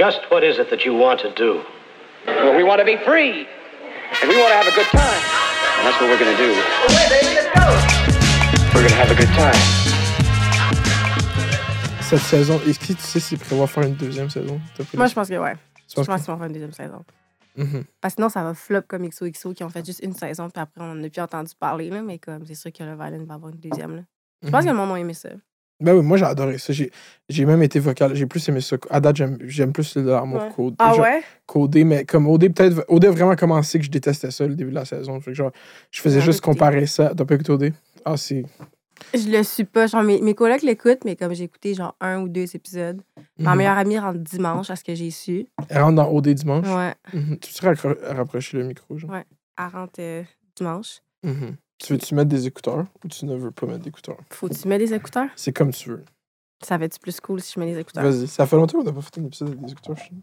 Just what is it that you want to do? Well, we want to be free. And we want to have a good time. And that's what we're going to do. We're going to have a good time. Cette saison, est-ce que tu sais s'ils prévoient faire une deuxième saison? Moi, je pense que ouais. Je pense qu'ils vont faire une deuxième saison. que- Mhm. Parce que sinon, ça va flop comme XOXO qui ont fait juste une saison, puis après, on n'a plus entendu parler, là, mais comme c'est sûr que le Violin va avoir une deuxième. Là. Je pense Mhm. que le monde a aimé ça. Ben oui, moi j'ai adoré ça. J'ai, j'ai même été vocal. J'ai plus aimé ça. À date, j'aime, j'aime plus l'amour Ouais. code. Ah ouais? Codé, mais comme OD, peut-être. OD a vraiment commencé que je détestais ça le début de la saison. Fait que genre, je faisais juste comparer ça. T'as pas écouté OD? Ah, c'est. Je le suis pas. Genre, mes, mes colocs l'écoutent, mais comme j'ai écouté genre un ou deux épisodes. Ma Mhm. meilleure amie rentre dimanche à ce que j'ai su. Elle rentre dans OD dimanche? Ouais. Mhm. Tu raccro- rapprocher le micro, genre. Ouais. Elle rentre euh, dimanche. Mhm. Tu veux-tu mettre des écouteurs ou tu ne veux pas mettre d'écouteurs? Faut-tu mettre des écouteurs? C'est comme tu veux. Ça va être plus cool si je mets des écouteurs? Vas-y. Ça fait longtemps qu'on n'a pas fait un épisode avec des écouteurs. je.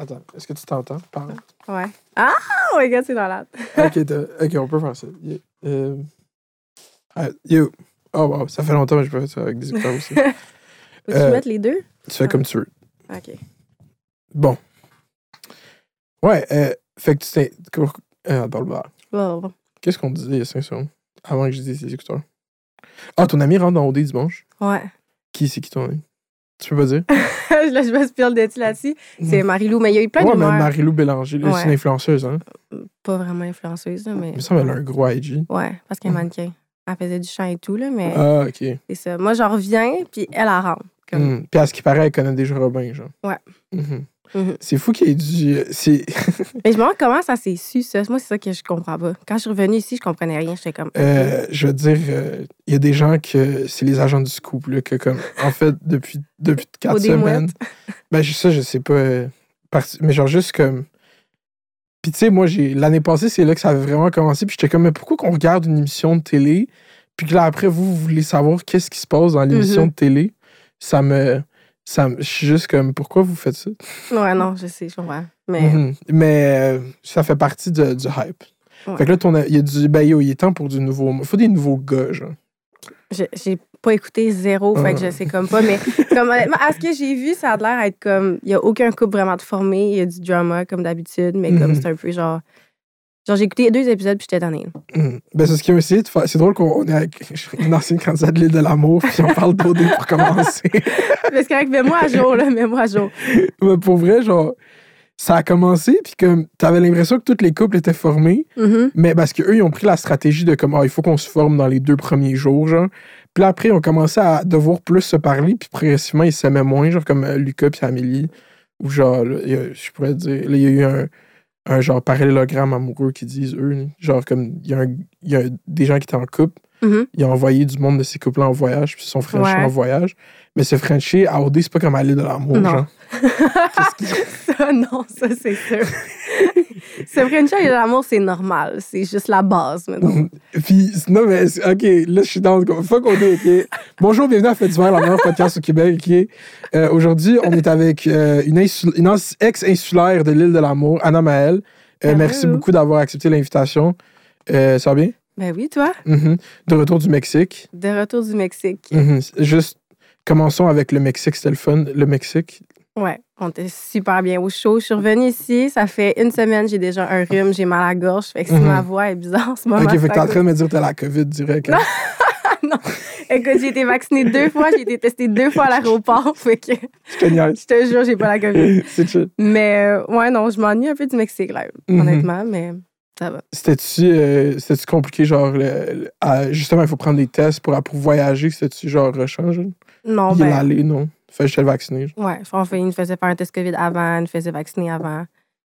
Attends, est-ce que tu t'entends? Parle. Ouais. Ah! Oh my god, c'est malade. ok, t'as- ok, on peut faire ça. Yeah. Euh, ah, yo. Oh wow, ça fait longtemps que j'ai pas fait ça avec des écouteurs aussi. tu Faut-tu Euh, mettre les deux? fais comme tu veux. OK. Bon. Ouais, euh, fait que tu t'es. Euh, dans le bar. Bon, bon. Qu'est-ce qu'on disait il y a 5 secondes? Avant que je dise des écouteurs? Ah, ton ami rentre dans OD dimanche. Ouais. Qui c'est qui ton ami? Tu peux pas dire? je laisse me spill de là-dessus. C'est Marie-Lou, mais il y a eu plein ouais, de mais. Marie-Lou Bélanger, là, c'est une influenceuse, hein? Pas vraiment influenceuse, là, mais. Me semble qu'elle a un gros IG. Ouais, parce qu'elle est mannequin. Elle faisait du chant et tout, là, mais Ah, ok. c'est ça. Moi, j'en reviens, puis elle, elle rentre. Comme... Hmm. Puis à ce qui paraît, elle connaît déjà Robin, genre. Ouais. Mhm. C'est fou qu'il y ait du. euh. Mais je me demande comment ça s'est su, ça. Moi, c'est ça que je comprends pas. Quand je suis revenue ici, je comprenais rien. J'étais comme. Euh, je veux dire, euh, il y a des gens que c'est les agents du scoop, là, que comme, en fait, depuis, depuis quatre semaines, ben je- ça, je sais pas, euh, parti- mais genre juste comme, puis tu sais, moi, j'ai l'année passée, c'est là que ça avait vraiment commencé, puis j'étais comme, mais pourquoi qu'on regarde une émission de télé, puis que là, après, vous, vous voulez savoir qu'est-ce qui se passe dans l'émission Mhm. de télé, ça me, ça je suis juste comme, pourquoi vous faites ça? Ouais, non, je sais, je comprends. Mais Mhm. Mais euh, ça fait partie de- du hype. Ouais. Fait que là, ton, il y a du, ben yo, il est temps pour du nouveau, il faut des nouveaux gars, genre. j'ai pas écouté zéro, fait que je sais comme pas. Mais comme, honnêtement, à ce que j'ai vu, ça a l'air être comme. Il y a aucun couple vraiment de formé. Il y a du drama, comme d'habitude, mais comme Mhm. c'est un peu genre. Genre, j'ai écouté deux épisodes, puis j'étais tannée. Mhm. Ben, c'est ce qu'ils ont essayé de faire. C'est drôle qu'on est avec une ancienne candidate de l'île de l'amour, puis on parle d'OD pour commencer. Parce qu'avec mets-moi à jour, là, mets-moi à jour. Mais pour vrai, genre, ça a commencé, puis comme, t'avais l'impression que tous les couples étaient formés, Mhm. mais parce qu'eux, ils ont pris la stratégie de comme, ah, il faut qu'on se forme dans les deux premiers jours, genre. Puis là, après, ils ont commencé à devoir plus se parler, puis progressivement, ils s'aimaient moins, genre comme euh, Lucas puis Amélie, ou genre, là, je pourrais dire, là, il y a eu un, un genre parallélogramme amoureux qui disent eux, genre comme, il y, y a des gens qui étaient en couple, Mhm. il a envoyé du monde de ces couples en voyage, puis sont Frenchés Ouais. en voyage. Mais se Frencher à OD, c'est pas comme aller de l'amour, genre. ça, non, ça, c'est sûr. Se Frencher et l'amour, c'est normal. C'est juste la base, mettons. Puis, non, mais, OK, là, je suis dans le. Fuck OD, OK. Bonjour, bienvenue à Fête d'hiver, la meilleure podcast au Québec, OK. Euh, Aujourd'hui, on est avec euh, une, ex-insulaire de l'île de l'amour, Anna Maël. Euh, merci beaucoup d'avoir accepté l'invitation. Ça va bien? Ben oui, toi, Mhm. De retour du Mexique. de retour du Mexique. Mhm. Juste, commençons avec le Mexique, c'était le fun. Le Mexique. Ouais, on était super bien au chaud. Je suis revenue ici, ça fait une semaine, j'ai déjà un rhume, j'ai mal à la gorge. Fait que si ma voix est bizarre en ce moment. OK, fait que t'es en train de me dire que t'as la COVID direct. hein? non, écoute, j'ai été vaccinée deux fois, j'ai été testée deux fois à l'aéroport. Fait que Je te je te jure, j'ai pas la COVID. C'est chill. Mais euh, ouais, non, je m'ennuie un peu du Mexique, là, honnêtement, mais C'était-tu euh, c'était-tu compliqué, genre, le- le- à- justement, il faut prendre des tests pour, pour voyager, c'était-tu genre rechange? Non, Il ben. l'aller, non? Fait je te le vacciner. genre. Ouais, on fait, il nous faisait faire un test COVID avant, il nous faisait vacciner avant.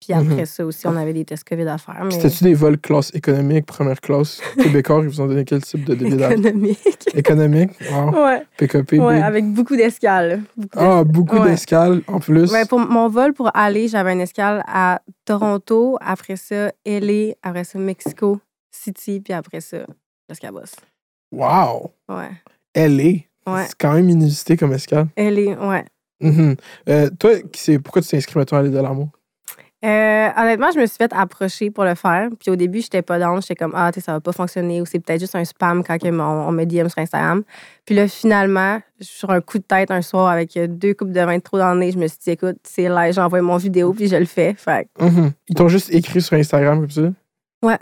Puis après Mhm. ça aussi, on avait des tests COVID à faire. Mais... C'était-tu des vols classe économique, première classe? Québécois, ils vous ont donné quel type de d'avion? économique. Économique? Wow. ouais, PKP, ouais, avec beaucoup d'escales. Ah, beaucoup Ouais. d'escales en plus. Ouais, pour mon vol pour aller, j'avais une escale à Toronto, après ça, LA, après ça, Mexico City, puis après ça, Los Cabos. Wow! Ouais. LA. Ouais. C'est quand même inusité comme escale. LA, ouais. Euh, toi, pourquoi tu t'es inscrit maintenant à l'île de l'amour? Euh, honnêtement, je me suis fait approcher pour le faire. Puis au début, j'étais pas dans. J'étais comme, ah, tu sais, ça va pas fonctionner ou c'est peut-être juste un spam quand on, on me DM sur Instagram. Puis là, finalement, sur un coup de tête un soir avec deux coupes de vin de trop dans le nez, je me suis dit, écoute, c'est là, j'envoie mon vidéo puis je le fais. Fait que, Mhm. Ils t'ont juste écrit sur Instagram comme ça? Ouais.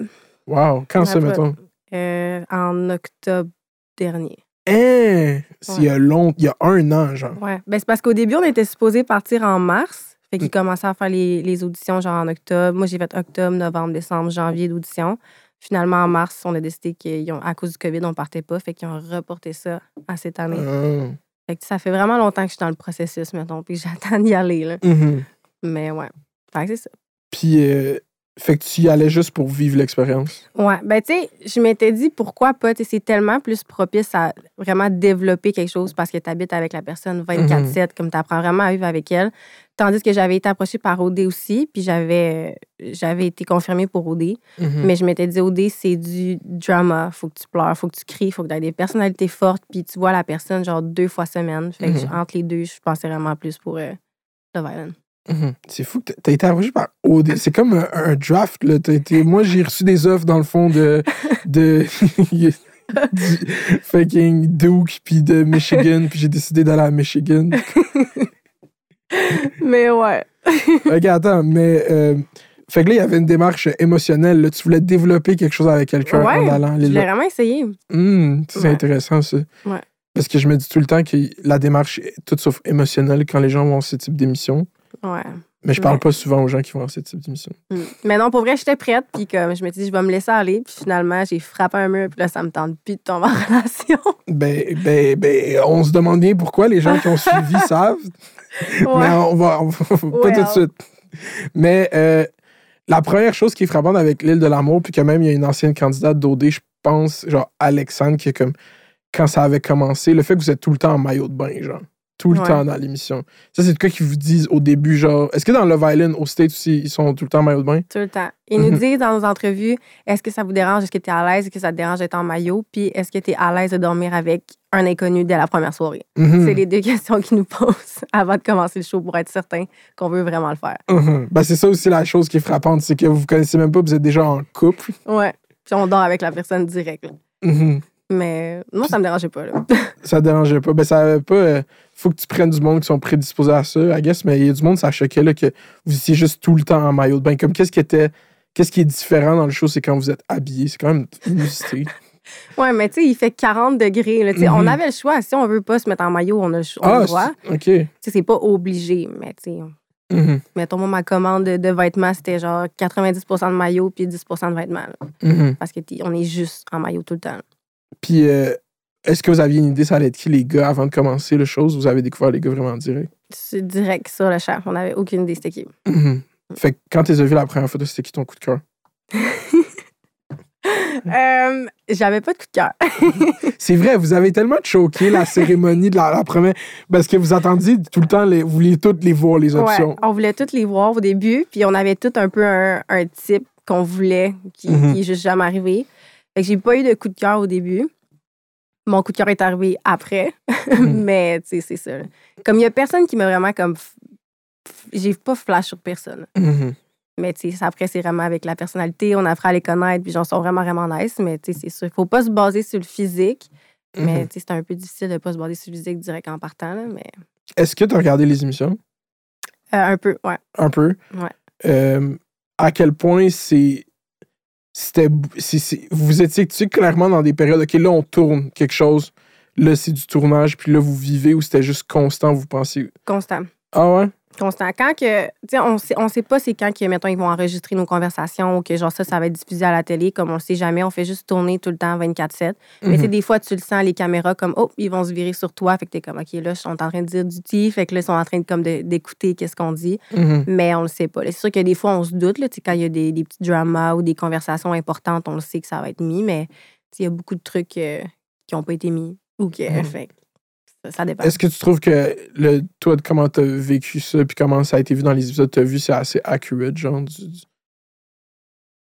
Wow. Quand ça, mettons? euh, en octobre dernier. Hein? C'est il y Ouais. a long, il y a un an, genre. Ouais. Ben, c'est parce qu'au début, on était supposé partir en mars. Fait Mm. qu'ils commençaient à faire les, les auditions genre en octobre. Moi, j'ai fait octobre, novembre, décembre, janvier d'audition. Finalement, en mars, on a décidé qu'à cause du COVID, on partait pas. Fait qu'ils ont reporté ça à cette année. Ah. Fait que ça fait vraiment longtemps que je suis dans le processus, mettons, puis j'attends d'y aller. Là. Mhm. Mais ouais. Fait que c'est ça. Puis, euh, fait que tu y allais juste pour vivre l'expérience? Ouais. Ben, tu sais, je m'étais dit pourquoi pas. Tu c'est tellement plus propice à vraiment développer quelque chose parce que tu habites avec la personne 24-7, comme tu apprends vraiment à vivre avec elle. Tandis que j'avais été approchée par OD aussi, puis j'avais j'avais été confirmée pour OD. Mhm. Mais je m'étais dit, OD, c'est du drama. Faut que tu pleures, faut que tu cries, faut que tu aies des personnalités fortes, puis tu vois la personne genre deux fois semaine. Fait que Mhm. entre les deux, je pensais vraiment plus pour euh, Love Island. Mhm. C'est fou que t'as- t'as été approché par OD. C'est comme un, un draft. Là. T'as été- moi, j'ai reçu des offres dans le fond de, de du fucking Duke puis de Michigan, puis j'ai décidé d'aller à Michigan. Mais ouais. ok, attends, mais euh, fait que là, il y avait une démarche émotionnelle. là. Tu voulais développer quelque chose avec quelqu'un Ouais, en allant. Je l'ai vraiment essayé. Hum, c'est Ouais. intéressant, ça. Ouais. Parce que je me dis tout le temps que la démarche est toute sauf émotionnelle quand les gens vont à ce type d'émission. Ouais. Mais je parle Ouais. pas souvent aux gens qui vont à ce type d'émission. Mm. Mais non, pour vrai, j'étais prête. Puis comme je me dit, je vais me laisser aller. Puis finalement, j'ai frappé un mur. Puis là, ça me tente plus de tomber en relation. Ben, ben, ben, on se demande bien pourquoi les gens qui ont suivi savent. Mais on va, on va- pas tout de Well. suite. Mais euh, la première chose qui est frappante avec l'île de l'amour, puis quand même, il y a une ancienne candidate d'OD, je pense, genre Alexandre, qui est comme, quand ça avait commencé, le fait que vous êtes tout le temps en maillot de bain, genre, tout le Ouais. temps dans l'émission. Ça, c'est le cas qu'ils vous disent au début, genre, est-ce que dans Love Island, au States aussi, ils sont tout le temps en maillot de bain? Tout le temps. Ils nous Mhm. disent dans nos entrevues est-ce que ça vous dérange? Est-ce que tu es à l'aise? Est-ce que ça te dérange d'être en maillot? Puis est-ce que tu es à l'aise de dormir avec un inconnu dès la première soirée? Mhm. C'est les deux questions qu'ils nous posent avant de commencer le show pour être certain qu'on veut vraiment le faire. Mhm. Ben, c'est ça aussi la chose qui est frappante, c'est que vous vous connaissez même pas, vous êtes déjà en couple. Ouais. Puis on dort avec la personne direct. là. Mais moi, ça me dérangeait pas. Là. Ça te dérangeait pas? Ben, ça avait pas. euh, faut que tu prennes du monde qui sont prédisposés à ça, I guess, mais il y a du monde, ça choquait là, que vous étiez juste tout le temps en maillot de bain. Comme qu'est-ce qui était. Qu'est-ce qui est différent dans le show, c'est quand vous êtes habillé. C'est quand même inusité. Ouais, mais tu sais, il fait 40 degrés. Là, sais, Mhm. On avait le choix. Si on veut pas se mettre en maillot, on a le, cho- on a ah, le droit. c'est- OK. Pas obligé, mais tu sais. Mhm, Mettons, moi, ma commande de, de vêtements, c'était genre 90% de maillot puis 10% de vêtements. là. mhm. parce que t'es- on est juste en maillot tout le temps. Puis, euh, est-ce que vous aviez une idée, ça allait être qui les gars avant de commencer le show? Vous avez découvert les gars vraiment direct? C'est direct sur le champ. On n'avait aucune idée c'était qui. Mhm. Fait que quand tu les as vus la première photo, c'était qui ton coup de cœur? Euh, J'avais pas de coup de cœur. C'est vrai, vous avez tellement choqué la cérémonie de la, la première. Parce que vous attendiez tout le temps, les, vous vouliez toutes les voir, les options. Ouais, on voulait toutes les voir au début, puis on avait tout un peu un, un type qu'on voulait qui, Mhm. qui est juste jamais arrivé. Fait que j'ai pas eu de coup de cœur au début. Mon coup de cœur est arrivé après, Mhm. mais tu sais, c'est ça. Comme il y a personne qui m'a vraiment comme. J'ai pas flash sur personne. Mhm. Mais tu sais, après, c'est vraiment avec la personnalité, on apprend à les connaître, puis j'en sont vraiment, vraiment nice. Mais tu sais, c'est sûr, il faut pas se baser sur le physique. Mais Mhm. tu sais, c'est un peu difficile de pas se baser sur le physique direct en partant, là, mais Est-ce que tu as regardé les émissions? euh, un peu, ouais. Un peu? Ouais. Euh, à quel point c'est. C'était. vous étiez tu sais, clairement dans des périodes. OK, là, on tourne quelque chose. Là, c'est du tournage. Puis là, vous vivez ou c'était juste constant, vous pensez. Constant. Ah ouais? Constant. Quand que, tu sais, on sait, on sait pas c'est quand que, mettons, ils vont enregistrer nos conversations ou que, genre, ça, ça va être diffusé à la télé, comme on le sait jamais. On fait juste tourner tout le temps 24-7. Mais, Mhm. des fois, tu le sens, les caméras, comme, oh, ils vont se virer sur toi. Fait que t'es comme, OK, là, ils sont en train de dire du tea. Fait que là, ils sont en train de, comme, d'écouter qu'est-ce qu'on dit. Mhm. Mais on le sait pas. C'est sûr que des fois, on se doute, là, quand il y a des, des petits dramas ou des conversations importantes, on le sait que ça va être mis, mais il y a beaucoup de trucs euh, qui n'ont pas été mis ou qui. Mhm. fait ça, dépend. Est-ce que tu trouves que le, toi, comment tu as vécu ça, puis comment ça a été vu dans les épisodes que tu as vu, c'est assez accurate, genre? du- du-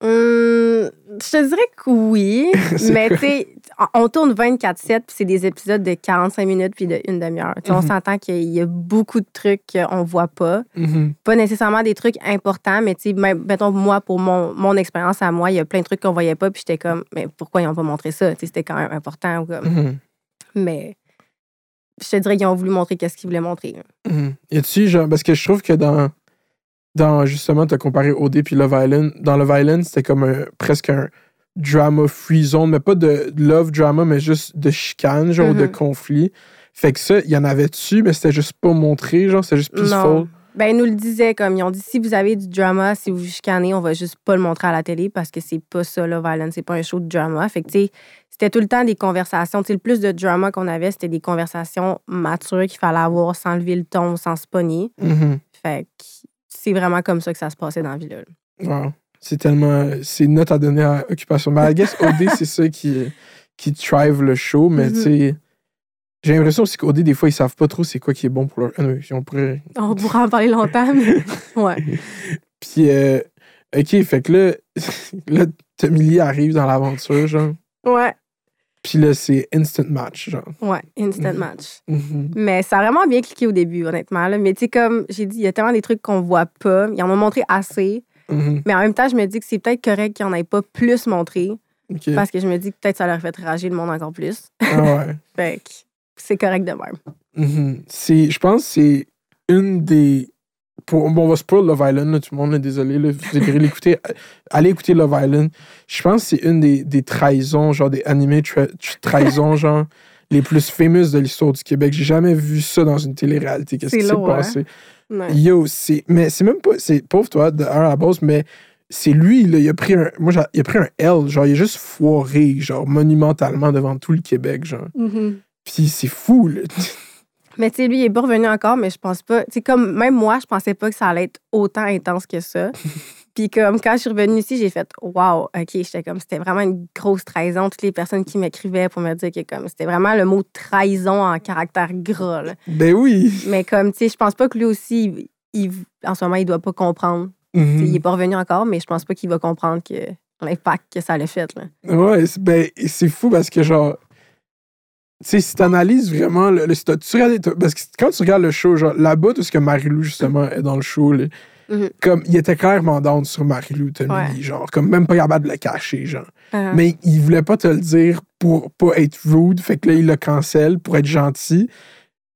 Hum, Je te dirais que oui, mais tu sais, on tourne 24-7, puis c'est des épisodes de 45 minutes puis de une demi-heure. Tu sais, On Mhm. s'entend qu'il y a beaucoup de trucs qu'on voit pas. Mhm. Pas nécessairement des trucs importants, mais tu sais, mettons, moi, pour mon, mon expérience à moi, il y a plein de trucs qu'on voyait pas, puis j'étais comme, mais pourquoi ils n'ont pas montré ça? Tu sais, C'était quand même important. Ou comme... Mhm. Mais je te dirais qu'ils ont voulu montrer qu'est-ce qu'ils voulaient montrer. Mhm. Y a-tu, genre, parce que je trouve que dans, dans justement, t'as comparé OD puis Love Island, dans Love Island, c'était comme un, presque un drama free zone, mais pas de love drama, mais juste de chicane, genre, de Mhm. conflit. Fait que ça, il y en avait dessus, mais c'était juste pas montré, genre, c'était juste peaceful? Non. Ben, ils nous le disaient, comme ils ont dit, si vous avez du drama, si vous vous chicanez, on va juste pas le montrer à la télé parce que c'est pas ça, Love Island. C'est pas un show de drama. Fait que, tu sais, c'était tout le temps des conversations. Tu sais, le plus de drama qu'on avait, c'était des conversations matures qu'il fallait avoir sans lever le ton, sans se pogner. Mhm. Fait que c'est vraiment comme ça que ça se passait dans la ville. Wow. C'est tellement. C'est une note à donner à Occupation. Mais I guess OD, c'est ça qui, qui drive le show, mais Mhm. tu sais. J'ai l'impression aussi qu'OD, des fois, ils savent pas trop c'est quoi qui est bon pour leur. Ah, non, on pourrait. On pourra en parler longtemps, mais ouais. Puis, euh, OK, fait que là, là, Tommy arrive dans l'aventure, genre. Ouais, Puis là, c'est instant match, genre. ouais, instant match. Mhm. Mais ça a vraiment bien cliqué au début, honnêtement. Là. Mais tu sais, comme j'ai dit, il y a tellement des trucs qu'on voit pas. Ils en ont montré assez. Mhm. Mais en même temps, je me dis que c'est peut-être correct qu'ils n'en aient pas plus montré. Parce que je me dis que peut-être ça leur fait rager le monde encore plus. Ah ouais. Fait que c'est correct de même. Mhm. C'est, je pense que c'est une des. Pour, bon, on va spoil Love Island, là, tout le monde, là, désolé. Là, vous irez l'écouter. Allez écouter Love Island. Je pense que c'est une des, des trahisons, genre des animés tra- tra- trahisons, genre, les plus fameuses de l'histoire du Québec. J'ai jamais vu ça dans une télé-réalité. Qu'est-ce qui s'est hein? passé? Yo, c'est. Mais c'est même pas. C'est pauvre toi, de un à base, mais c'est lui, là, il a pris un. Moi, il a pris un L, genre, il a juste foiré, genre, monumentalement devant tout le Québec, genre. Mhm. Puis c'est fou, là. Mais tu sais, lui, il est pas revenu encore, mais je pense pas. Tu sais, comme même moi, je pensais pas que ça allait être autant intense que ça. Puis comme quand je suis revenue ici, j'ai fait Wow, OK, j'étais comme c'était vraiment une grosse trahison. Toutes les personnes qui m'écrivaient pour me dire que comme c'était vraiment le mot trahison en caractère gras. là. Ben oui. Mais comme, tu sais, je pense pas que lui aussi, il- en ce moment, il doit pas comprendre. Mhm. Il est pas revenu encore, mais je pense pas qu'il va comprendre que l'impact que ça allait fait. Là. Ouais, ben, c'est fou parce que, genre, sais, si t'analyses vraiment, le, le- si tu regardes- parce que quand tu regardes le show, genre, là-bas, tout ce que Marie-Lou, justement, est dans le show, là, Mhm. comme, il était clairement down sur Marie-Lou, Tommy, Ouais. genre, comme même pas capable de le cacher, genre. Ah. Mais il voulait pas te le dire pour pas être rude, fait que là, il le cancelle pour être gentil.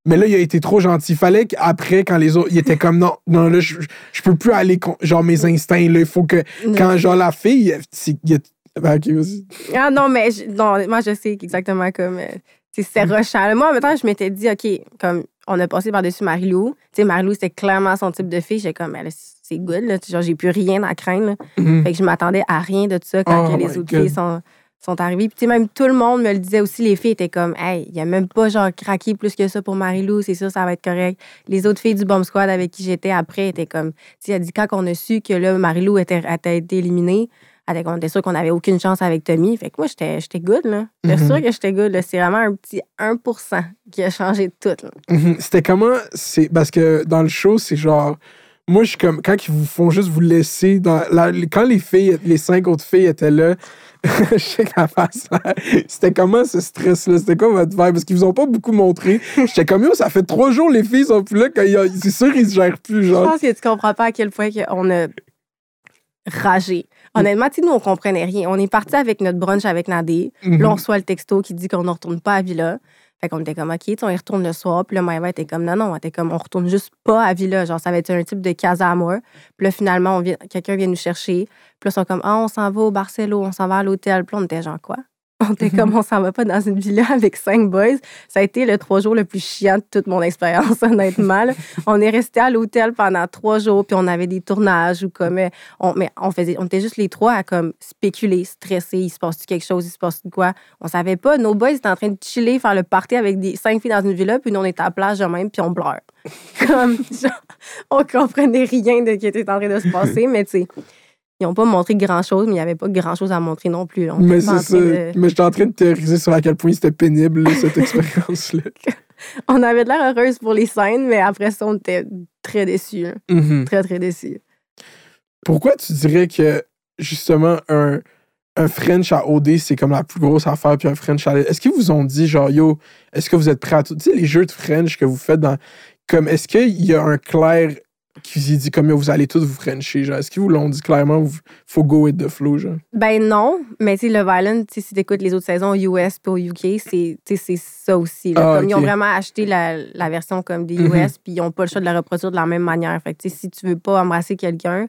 Mais là, il a été trop gentil. Il fallait qu'après, quand les autres, il était comme non, non, là, je, je peux plus aller, con- genre, mes instincts, là, il faut que, quand, genre, la fille, il a- ben, ok, vas-y. Ah non, mais je- non, moi, je sais exactement comme. euh, tu sais, c'est Mm. rushant. Moi, en même temps, je m'étais dit, OK, comme on a passé par-dessus Marie-Lou. Tu sais, Marie-Lou, c'était clairement son type de fille. J'étais comme, Elle, c'est good, là. Genre, j'ai plus rien à craindre. Mhm. Fait que je m'attendais à rien de ça quand Oh que les autres God. filles sont, sont arrivées. Puis, tu sais, même tout le monde me le disait aussi. Les filles étaient comme, hey, il y a même pas, genre, craqué plus que ça pour Marie-Lou. C'est sûr, ça va être correct. Les autres filles du Bomb Squad avec qui j'étais après étaient comme, tu sais, elle dit, quand on a su que là, Marie-Lou était, était été éliminée, elle était- on était sûr qu'on n'avait aucune chance avec Tommy. Fait que moi, j'étais j'étais good, là. J'étais Mhm. sûre que j'étais good, là. C'est vraiment un petit 1% qui a changé tout, là. Mhm. C'était comment c'est parce que dans le show c'est genre moi je suis comme quand ils vous font juste vous laisser dans la- quand les filles les cinq autres filles étaient là je sais qu'à face c'était comment ce stress là c'était quoi votre vibe? Parce qu'ils vous ont pas beaucoup montré j'étais comme yo ça fait trois jours les filles sont plus là quand c'est sûr ils se gèrent plus Je genre pense que tu comprends pas à quel point on a ragé. Honnêtement, tu sais, nous, on comprenait rien. On est parti avec notre brunch avec Nadé. Mhm. Là, on reçoit le texto qui dit qu'on ne retourne pas à Villa. Fait qu'on était comme, OK, tu on y retourne le soir. Puis là, Maëva était comme, non, non, on était comme, on retourne juste pas à Villa. Genre, ça va être un type de casa à moi. Puis là, finalement, on vient- quelqu'un vient nous chercher. Puis là, ils sont comme, ah, on s'en va au Barcelo, on s'en va à l'hôtel. Puis là, on était genre, quoi? On était comme, on s'en va pas dans une villa avec cinq boys. Ça a été le trois jours le plus chiant de toute mon expérience, honnêtement. là. On est resté à l'hôtel pendant trois jours, puis on avait des tournages ou comme, euh, on, mais on faisait, on était juste les trois à comme spéculer, stresser. Il se passe quelque chose, il se passe quoi? On savait pas. Nos boys étaient en train de chiller, faire le party avec des cinq filles dans une villa, puis nous on était à la plage même, puis on pleure. comme, genre, on comprenait rien de ce qui était en train de se passer, mais tu sais. Ils n'ont pas montré grand-chose, mais il n'y avait pas grand-chose à montrer non plus. mais c'est ça de- mais j'étais en train de théoriser sur à quel point c'était pénible là, cette expérience là On avait de l'air heureuse pour les scènes, mais après ça, on était très déçus. là. Très, très déçus. pourquoi tu dirais que justement un, un French à OD, c'est comme la plus grosse affaire, puis un French à Est-ce qu'ils vous ont dit, genre, yo, est-ce que vous êtes prêts à tout? Tu sais, les jeux de French que vous faites dans. Comme, est-ce qu'il y a un clair qui dit, comme, vous allez tous vous Frencher, genre? Est-ce qu'ils vous l'ont dit clairement, faut go with the flow, genre? Ben non, mais tu sais, Love Island, tu si t'écoutes les autres saisons US au UK, c'est tu c'est ça aussi. là. Ah, Comme Ils ont vraiment acheté la, la version comme des Mhm. US, puis ils n'ont pas le choix de la reproduire de la même manière. Fait que tu si tu veux pas embrasser quelqu'un,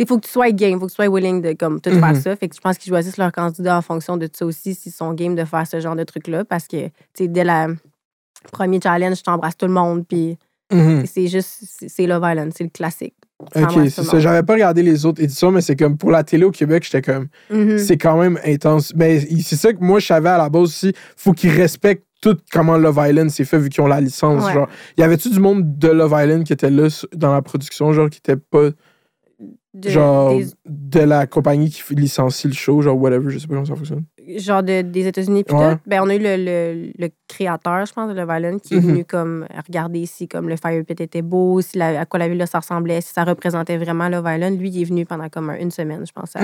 il faut que tu sois game, faut que tu sois willing de comme, tout Mhm. faire ça. Fait que je pense qu'ils choisissent leur candidat en fonction de ça aussi, s'ils sont game de faire ce genre de truc-là. Parce que, tu sais, dès la premier challenge, je t'embrasse tout le monde, puis Mhm. c'est juste, c'est Love Island, c'est le classique. Ok, c'est ça. J'avais pas regardé les autres éditions, mais c'est comme pour la télé au Québec, j'étais comme, Mhm. c'est quand même intense. Mais c'est ça que moi, je savais à la base aussi. Faut qu'ils respectent tout comment Love Island s'est fait vu qu'ils ont la licence. Ouais. Genre, y avait-tu du monde de Love Island qui était là dans la production, genre, qui était pas, De- genre, des- de la compagnie qui licencie le show, genre, whatever, je sais pas comment ça fonctionne. Genre de- des États-Unis puis Ouais. tout, ben on a eu le, le- le créateur, je pense, de Island, qui est Mhm. venu comme regarder si comme le Fire Pit était beau, si la- à quoi la ville ça ressemblait, si ça représentait vraiment Island. Lui, il est venu pendant comme un- une semaine, je pense, à,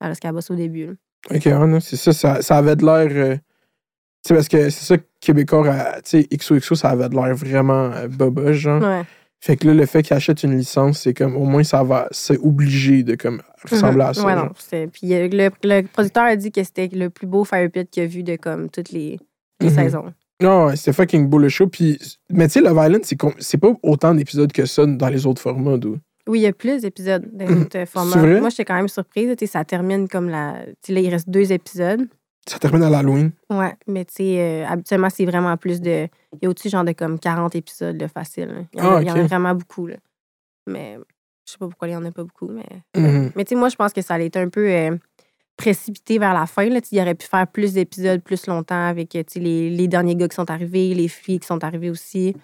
à Los Cabos au début. là. Ok, ouais, c'est ça, ça, ça avait de l'air. euh, tu sais, parce que c'est ça que Québécois, a- tu sais, XOXO, ça avait de l'air vraiment euh, boboche, genre. Ouais. Fait que là, le fait qu'il achète une licence, c'est comme, au moins, ça va, c'est obligé de, comme, ressembler à ça. Mhm. Ouais, genre. non. Puis euh, le, le producteur a dit que c'était le plus beau Fire Pit qu'il a vu de comme toutes les, les Mhm. saisons. Non, ouais, c'était fucking beau le show. Puis, mais tu sais, Love Island, c'est pas autant d'épisodes que ça dans les autres formats. d'où. Oui, il y a plus d'épisodes dans les Mhm. autres formats. vrai? Moi, j'étais quand même surprise. tu sais, Ça termine comme la. Là, il reste deux épisodes. Ça termine à l'Halloween. Ouais, mais tu sais, euh, habituellement, c'est vraiment plus de. Il y a au-dessus, genre, de comme 40 épisodes de facile. là. Il y en, a, Ah, il y en a vraiment beaucoup, là. Mais je sais pas pourquoi il y en a pas beaucoup, mais. Mhm. Mais tu sais, moi, je pense que ça allait être un peu euh, précipité vers la fin. Là. Il aurait pu faire plus d'épisodes plus longtemps avec tu sais, les, les derniers gars qui sont arrivés, les filles qui sont arrivées aussi.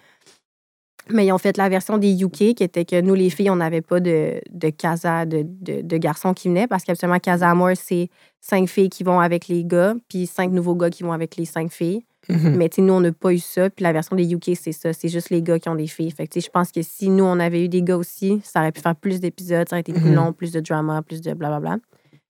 Mais ils ont fait la version des UK, qui était que nous, les filles, on n'avait pas de, de casa, de, de, de garçons qui venaient, parce qu'habituellement, Casa Amor, c'est cinq filles qui vont avec les gars, puis cinq nouveaux gars qui vont avec les cinq filles. Mhm. Mais tu sais, nous, on n'a pas eu ça. Puis la version des UK, c'est ça. C'est juste les gars qui ont des filles. Fait que tu sais, je pense que si nous, on avait eu des gars aussi, ça aurait pu faire plus d'épisodes, ça aurait été plus Mhm. long, plus de drama, plus de blablabla.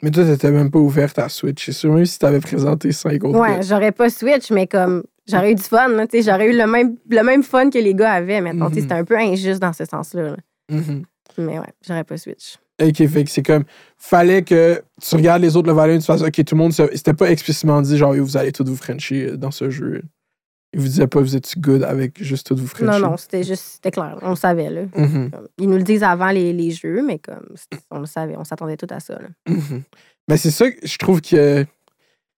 Mais toi, t'étais même pas ouverte à Switch. C'est sûr, même si t'avais présenté 5 autres. Ouais, j'aurais pas Switch, mais comme j'aurais eu du fun. sais, J'aurais eu le même, le même fun que les gars avaient. Maintenant, Mhm. c'était un peu injuste dans ce sens-là. là. Mhm. Mais ouais, j'aurais pas Switch. Ok, fait que c'est comme. Fallait que tu regardes les autres Love Island, tu fasses. Ok, tout le monde. C'était pas explicitement dit, genre, vous allez tous vous Frencher euh, dans ce jeu. Ils vous disaient pas, vous êtes good avec juste tous vous Frencher? Non, non, c'était juste, c'était clair. On le savait. Là. Mhm. Comme, Ils nous le disent avant les, les jeux, mais comme on le savait, on s'attendait tout à ça. là. Mhm. Mais c'est ça que je trouve que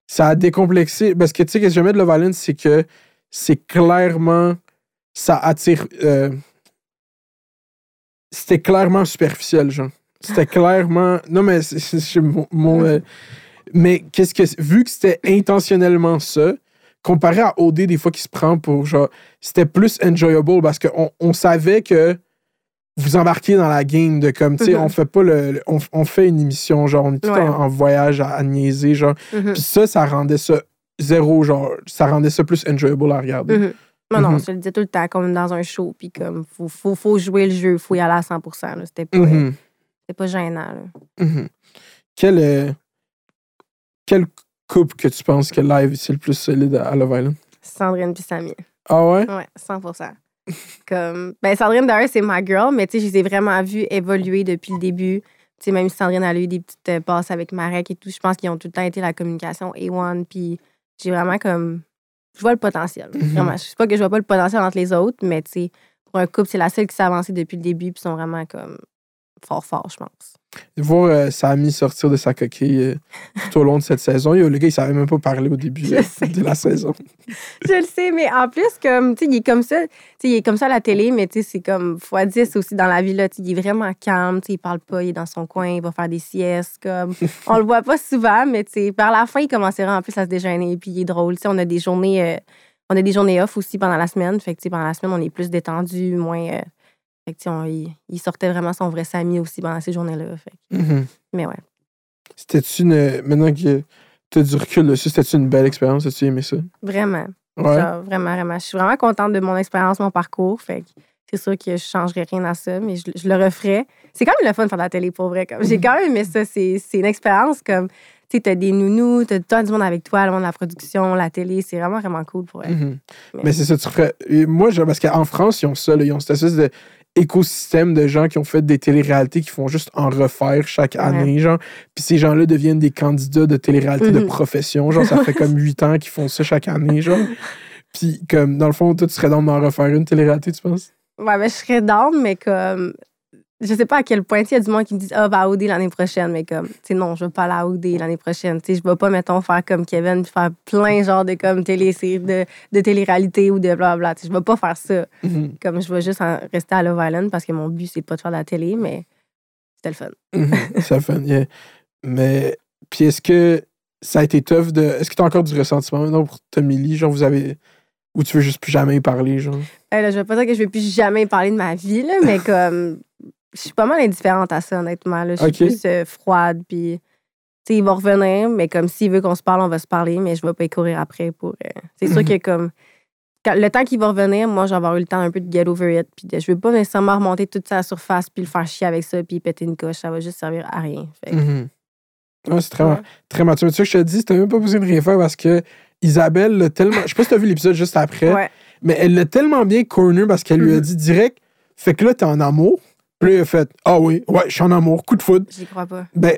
ça a décomplexé. Parce que tu sais, ce que j'aimais de Love c'est que c'est clairement. Ça attire. euh, c'était clairement superficiel, genre. C'était clairement. Non, mais c'est mon. mon, euh, mais qu'est-ce que. Vu que c'était intentionnellement ça, comparé à OD, des fois, qui se prend pour genre. C'était plus enjoyable parce qu'on on savait que vous embarquez dans la game de comme, tu sais, on fait pas le. le- On, on fait une émission, genre, on est tout Ouais. en, en voyage à, à niaiser, genre. Mhm. Puis ça, ça rendait ça zéro, genre. Ça rendait ça plus enjoyable à regarder. Mhm. Non, non, je le disais tout le temps, comme dans un show, puis comme, faut, faut, faut jouer le jeu, faut y aller à 100 là. C'était pas, pas gênant, là. Quel, euh, quel couple que tu penses que live c'est le plus solide à Love Island? Sandrine puis Samy. Ah ouais? Ouais, 100% Comme, ben, Sandrine, d'ailleurs, c'est ma girl, mais tu sais, je les ai vraiment vues évoluer depuis le début. Tu sais, même si Sandrine a eu des petites euh, passes avec Marek et tout, je pense qu'ils ont tout le temps été la communication A1, puis j'ai vraiment comme. Je vois le potentiel. Mhm. Vraiment. Je sais pas que je vois pas le potentiel entre les autres, mais tu sais, pour un couple, c'est la seule qui s'est avancée depuis le début, puis ils sont vraiment comme fort, fort, je pense. Voir euh, Samy sortir de sa coquille euh, tout au long de cette saison. Yo, le gars, il savait même pas parler au début euh, de la saison. Je le sais, mais en plus, comme, il est comme ça. Il est comme ça à la télé, mais c'est comme x10 aussi dans la vie, là. Il est vraiment calme, il parle pas, il est dans son coin, il va faire des siestes, comme. on le voit pas souvent, mais vers la fin, il commençait en plus à se déjeuner, puis il est drôle. On a des journées, euh, on a des journées off aussi pendant la semaine. Fait que, pendant la semaine, on est plus détendu, moins. Fait que, on- il, il sortait vraiment son vrai Samy aussi pendant ces journées-là. Mhm. mais ouais. C'était-tu une. Maintenant que tu as du recul dessus, c'était-tu une belle expérience? As-tu aimé ça? Vraiment. Ouais. Genre, vraiment, vraiment. Je suis vraiment contente de mon expérience, mon parcours. Fait que c'est sûr que je changerais rien à ça, mais je, je le referais. C'est quand même le fun de faire de la télé pour vrai. Comme, j'ai Mhm. quand même aimé ça. C'est, une expérience comme. Tu sais, t'as des nounous, t'as tout du monde avec toi, le monde de la production, la télé. C'est vraiment, vraiment cool pour elle. Mhm. Mais c'est ça, tu ferais. et Moi, genre, parce qu'en France, ils ont ça, là, ils ont cette espèce de écosystème de gens qui ont fait des téléréalités qui font juste en refaire chaque année, genre. Puis ces gens-là deviennent des candidats de télé-réalité de Mhm. profession. Genre, ça fait comme huit ans qu'ils font ça chaque année, genre. Puis, comme, dans le fond, toi, tu serais dans d'en refaire une télé-réalité, tu penses? Ouais, ben, je serais down, mais comme. Je sais pas à quel point, il y a du monde qui me dit Ah, va à OD l'année prochaine, mais comme, tu sais, non, je veux pas à OD l'année prochaine. Tu sais, je vais pas, mettons, faire comme Kevin, puis faire plein, genre, de comme télé de, de télé-réalité ou de blablabla. Tu sais, je vais pas faire ça. Mhm. Comme, je vais juste en rester à Love Island parce que mon but, c'est pas de faire de la télé, mais c'était le fun. Mhm. ça fait. yeah. Mais, puis est-ce que ça a été tough de. Est-ce que tu as encore du ressentiment maintenant pour Tommy Lee? Genre, vous avez. Ou tu veux juste plus jamais y parler, genre? Eh, là, je vais pas dire que je vais plus jamais parler de ma vie, là, mais comme. Je suis pas mal indifférente à ça, honnêtement. Là. Je suis Ok. plus euh, froide, puis. Tu sais, il va revenir, mais comme s'il veut qu'on se parle, on va se parler, mais je vais pas y courir après pour. euh, C'est sûr Mhm. que comme. quand- le temps qu'il va revenir, moi, je vais avoir eu le temps un peu de get over it. Puis je veux pas nécessairement remonter toute sa surface, puis le faire chier avec ça, puis péter une coche. Ça va juste servir à rien. Ouais, c'est très, Ouais. très mature. Tu sais, je te dis, t'as même pas besoin de rien faire parce que Isabelle l'a tellement. Je sais pas si t'as vu l'épisode juste après, Ouais. mais elle l'a tellement bien corner parce qu'elle lui a Mhm. dit direct Fait que là, t'es en amour. Puis là, il a fait Ah oui, ouais, je suis en amour, coup de foudre. J'y crois pas. Ben,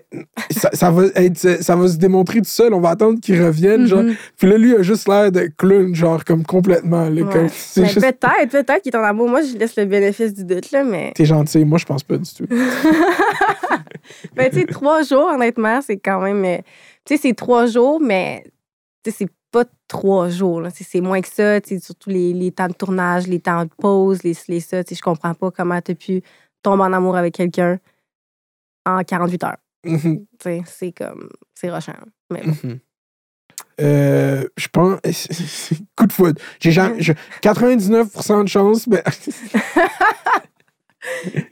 ça, ça va être, ça va se démontrer tout seul. On va attendre qu'il revienne. Genre. Mhm. Puis là, lui, il a juste l'air de clown, genre, comme complètement. Ouais. juste. peut-être, peut-être qu'il est en amour. Moi, je laisse le bénéfice du doute, là, mais. T'es gentil. Moi, je pense pas du tout. Ben, tu sais, trois jours, honnêtement, c'est quand même. euh, Tu sais, c'est trois jours, mais tu sais, c'est pas trois jours. C'est moins que ça. Surtout les, les temps de tournage, les temps de pause, les, les ça. tu sais, Je comprends pas comment tu as pu tomber en amour avec quelqu'un en 48 heures. Mhm. Sais, C'est comme. C'est rochant. Mais bon. Mhm. Euh, je pense. Coup de foudre. J'ai jamais. je- 99% de chance, mais.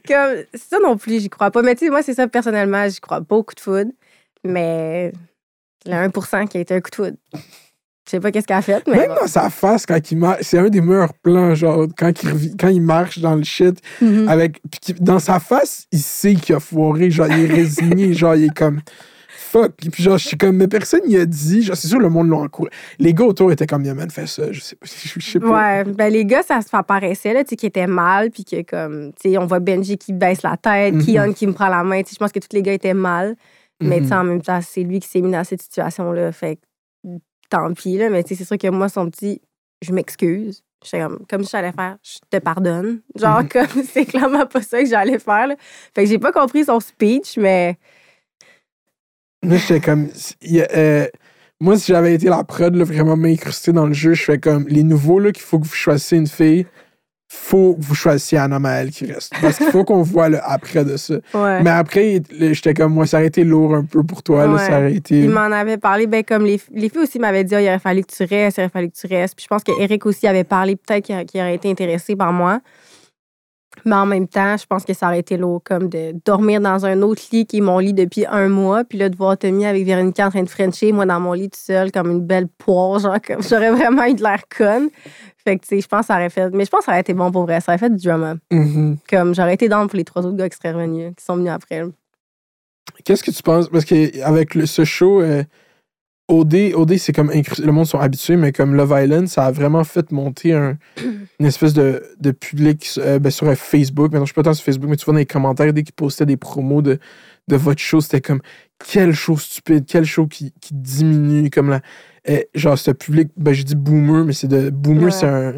Comme, ça non plus, j'y crois pas. Mais tu sais, moi, c'est ça, personnellement, j'y crois pas au coup de foudre. Mais le 1% qui a été un coup de foudre. Je sais pas qu'est-ce qu'elle a fait, mais. Même dans sa face, quand il marche, c'est un des meilleurs plans, genre, quand il, quand il marche dans le shit. Mhm. avec. dans sa face, il sait qu'il a foiré, genre, il est résigné, genre, il est comme. Fuck. Puis, genre, je suis comme, mais personne n'y a dit, genre, c'est sûr, le monde l'a encouragé. Les gars autour étaient comme, Yaman fait ça, je sais pas. Je sais pas. Ouais, ben les gars, ça se apparaissait, là, tu sais, qui étaient mal, puis que, comme, tu sais, on voit Benji qui baisse la tête, Mhm. Kion qui me prend la main, tu sais, je pense que tous les gars étaient mal. Mais, tu sais, Mhm. en même temps, c'est lui qui s'est mis dans cette situation-là, fait que, tant pis, là, mais, c'est sûr que moi, son petit, je m'excuse. Comme, comme je j'allais faire, je te pardonne. Genre, Mhm. comme, c'est clairement pas ça que j'allais faire, là. Fait que j'ai pas compris son speech, mais. Moi, j'étais comme. euh, moi, si j'avais été la prod, là, vraiment m'incruster dans le jeu, je fais comme les nouveaux, là, qu'il faut que vous choisissiez une fille, faut que vous choisissiez Anna Maëlle qui reste. Parce qu'il faut qu'on voit le après de ça. Ouais. Mais après, j'étais comme, moi, ça aurait été lourd un peu pour toi, là, ça aurait été. Il m'en avait parlé, ben, comme les, les filles aussi m'avaient dit, Ah, il aurait fallu que tu restes, il aurait fallu que tu restes. Puis je pense qu'Eric aussi avait parlé, peut-être qu'il qu'il aurait été intéressé par moi. Mais en même temps, je pense que ça aurait été lourd, comme de dormir dans un autre lit qui est mon lit depuis un mois, puis là, de voir Tommy avec Véronica en train de frencher, moi dans mon lit tout seul, comme une belle poire, genre, comme j'aurais vraiment eu de l'air conne. Fait que, tu sais, je pense que ça aurait fait. Mais je pense que ça aurait été bon pour vrai. Ça aurait fait du drama. Mhm. Comme j'aurais été dans pour les trois autres gars qui seraient revenus, qui sont venus après. Qu'est-ce que tu penses? Parce qu'avec ce show, euh, OD, OD c'est comme le monde sont habitués, mais comme Love Island, ça a vraiment fait monter un- une espèce de, de public euh, ben, sur euh, Facebook. Maintenant, je suis pas tant sur Facebook, mais tu vois dans les commentaires, dès qu'ils postaient des promos de, de votre show, c'était comme quel show stupide, quel show qui, qui diminue. Comme la, euh, genre, ce public, ben, je dis boomer, mais c'est de. Boomer, Ouais. c'est un.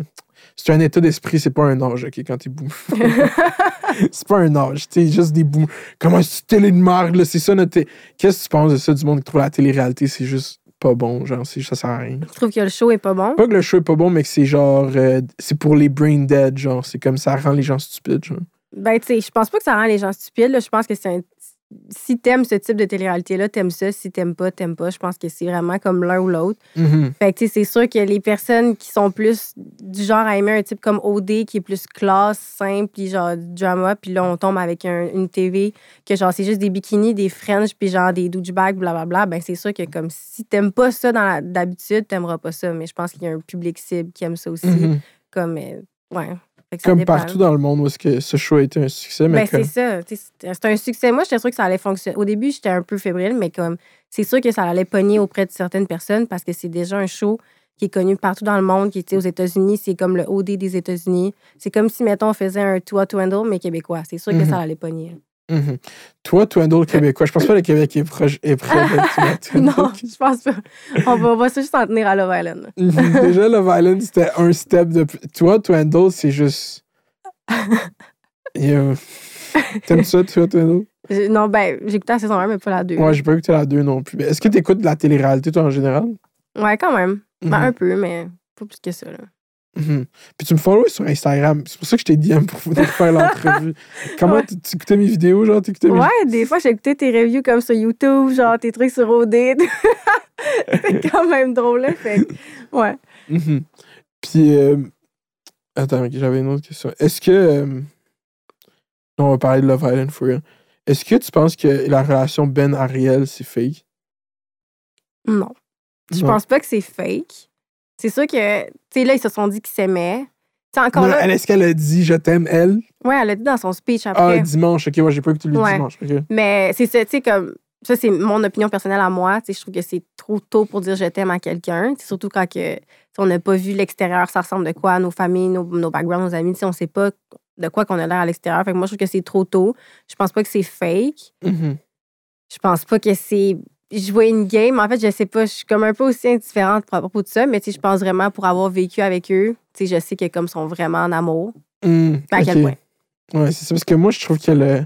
C'est un état d'esprit, c'est pas un âge, OK, quand t'es boomer. c'est pas un âge, sais, juste des boomers. Comment est-ce que télé de marde, là? C'est ça notre. Qu'est-ce que tu penses de ça, du monde qui trouve la télé-réalité, c'est juste pas bon, genre, c'est- ça sert à rien. Je trouve que le show est pas bon? Pas que le show est pas bon, mais que c'est genre. euh, c'est pour les brain dead, genre. C'est comme ça rend les gens stupides, genre. Ben, tu sais, je pense pas que ça rend les gens stupides. là. Je pense que c'est un. Si t'aimes ce type de télé-réalité-là, t'aimes ça. Si t'aimes pas, t'aimes pas. Je pense que c'est vraiment comme l'un ou l'autre. Mhm. Fait que, tu sais, c'est sûr que les personnes qui sont plus du genre à aimer un type comme OD, qui est plus classe, simple, puis genre drama, puis là, on tombe avec un- une TV que genre, c'est juste des bikinis, des French, puis genre des douchebags, blablabla, ben c'est sûr que comme si t'aimes pas ça dans la- d'habitude, t'aimeras pas ça. Mais je pense qu'il y a un public cible qui aime ça aussi. Mhm. Comme, euh, ouais. Comme dépend. partout dans le monde où est-ce que ce show a été un succès, mais Ben, comme- c'est ça. C'est un succès. Moi, j'étais sûre que ça allait fonctionner. Au début, j'étais un peu fébrile, mais comme c'est sûr que ça allait pogner auprès de certaines personnes parce que c'est déjà un show qui est connu partout dans le monde, qui était aux États-Unis. C'est comme le OD des États-Unis. C'est comme si, mettons, on faisait un Tour to Handle, mais québécois. C'est sûr que Mhm. ça allait pogner. Mhm. Toi, tu le québécois. Je pense pas que le Québec est, proche, est prêt tu non, je pense pas. On va, on va juste s'en tenir à Love Island. Mhm. Déjà, Love Island, c'était un step de. plus- Toi, Twendle, c'est juste. T'aimes ça, toi, Twendle? Je- Non, ben, écouté la saison 1, mais pas la 2. Moi, j'ai pas écouté la 2 non plus. Est-ce que t'écoutes de la télé-réalité, toi, en général? Ouais, quand même. Ben, Mhm. un peu, mais pas plus que ça. Là. Mhm. Puis tu me follow sur Instagram. C'est pour ça que je t'ai DM pour faire l'entrevue. Comment Ouais. tu tu écoutais mes vidéos, genre, t'écoutais mes Ouais, des fois, j'ai écouté tes reviews comme sur YouTube, genre tes trucs sur OD. C'est quand même drôle, là. Fait ouais. Mhm. Puis, euh, attends, j'avais une autre question. Est-ce que. euh, on va parler de Love Island for real. Est-ce que tu penses que la relation Ben-Ariel, c'est fake? Non. Je Non. pense pas que c'est fake. C'est sûr que, tu sais, là, ils se sont dit qu'ils s'aimaient. Tu sais, encore Non, là. est-ce qu'elle a dit je t'aime, elle? Ouais, elle l'a dit dans son speech Ah, après. dimanche, ok, ouais, j'ai pas écouté le Ouais. dimanche. ok. Mais c'est ça, tu sais, comme. Ça, c'est mon opinion personnelle à moi. Tu sais, je trouve que c'est trop tôt pour dire je t'aime à quelqu'un. Sais, Surtout quand que, on n'a pas vu l'extérieur, ça ressemble de quoi, nos familles, nos, nos backgrounds, nos amis. On sait pas de quoi qu'on a l'air à l'extérieur. Fait que moi, je trouve que c'est trop tôt. Je pense pas que c'est fake. Mhm. Je pense pas que c'est jouer une game. En fait, je sais pas, je suis comme un peu aussi indifférente à propos de ça, mais je pense vraiment pour avoir vécu avec eux, tu sais, je sais que comme sont vraiment en amour. Hmm, À quel point? Ouais, c'est ça, parce que moi, je trouve qu'elle a,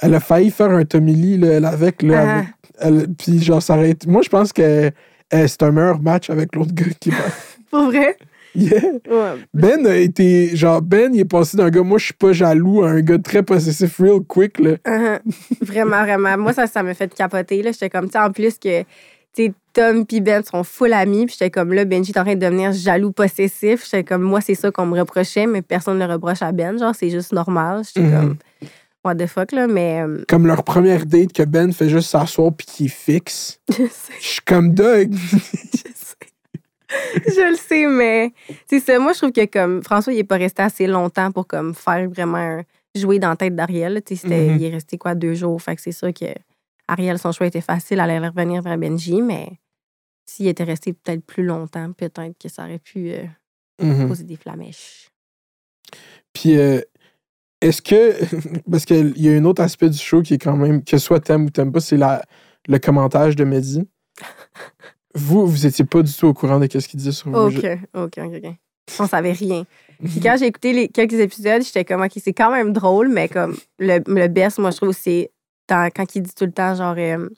elle a failli faire un Tommy Lee, là, elle, avec, là, Ah. avec- elle- puis genre, ça aurait été- Moi, je pense que euh, c'est un meilleur match avec l'autre gars qui va. Pour vrai? Yeah. Ouais. Ben a été. Genre, Ben, il est passé d'un gars, moi, je suis pas jaloux, à un gars très possessif, real quick, là. Uh-huh. vraiment, vraiment. Moi, ça, ça m'a fait capoter. là. J'étais comme, tu en plus que, tu sais, Tom puis Ben sont full amis. Puis j'étais comme, là, Benji est en train de devenir jaloux possessif. J'étais comme, moi, c'est ça qu'on me reprochait, mais personne ne le reproche à Ben. Genre, c'est juste normal. J'étais Mhm. comme, what the fuck, là. Mais, euh, Comme leur première date que Ben fait juste s'asseoir puis qu'il fixe. je sais. Je suis comme Doug. je sais. je le sais, mais c'est ça. Moi, je trouve que comme François, il est pas resté assez longtemps pour comme faire vraiment un- jouer dans la tête d'Ariel. Mhm. Il est resté quoi deux jours. Fait que c'est sûr que Ariel, son choix était facile, elle allait revenir vers Benji, mais s'il était resté peut-être plus longtemps, peut-être que ça aurait pu euh, Mhm. poser des flamèches. Puis, euh, est-ce que. Parce qu'il y a un autre aspect du show qui est quand même. Que soit t'aimes ou t'aimes pas, c'est la, le commentage de Mehdi. Vous, vous étiez pas du tout au courant de ce qu'il disait sur. OK, OK, OK, OK. On savait rien. Puis quand j'ai écouté les quelques épisodes, j'étais comme, OK, c'est quand même drôle, mais comme le, le best, moi, je trouve, c'est quand il dit tout le temps, genre, euh,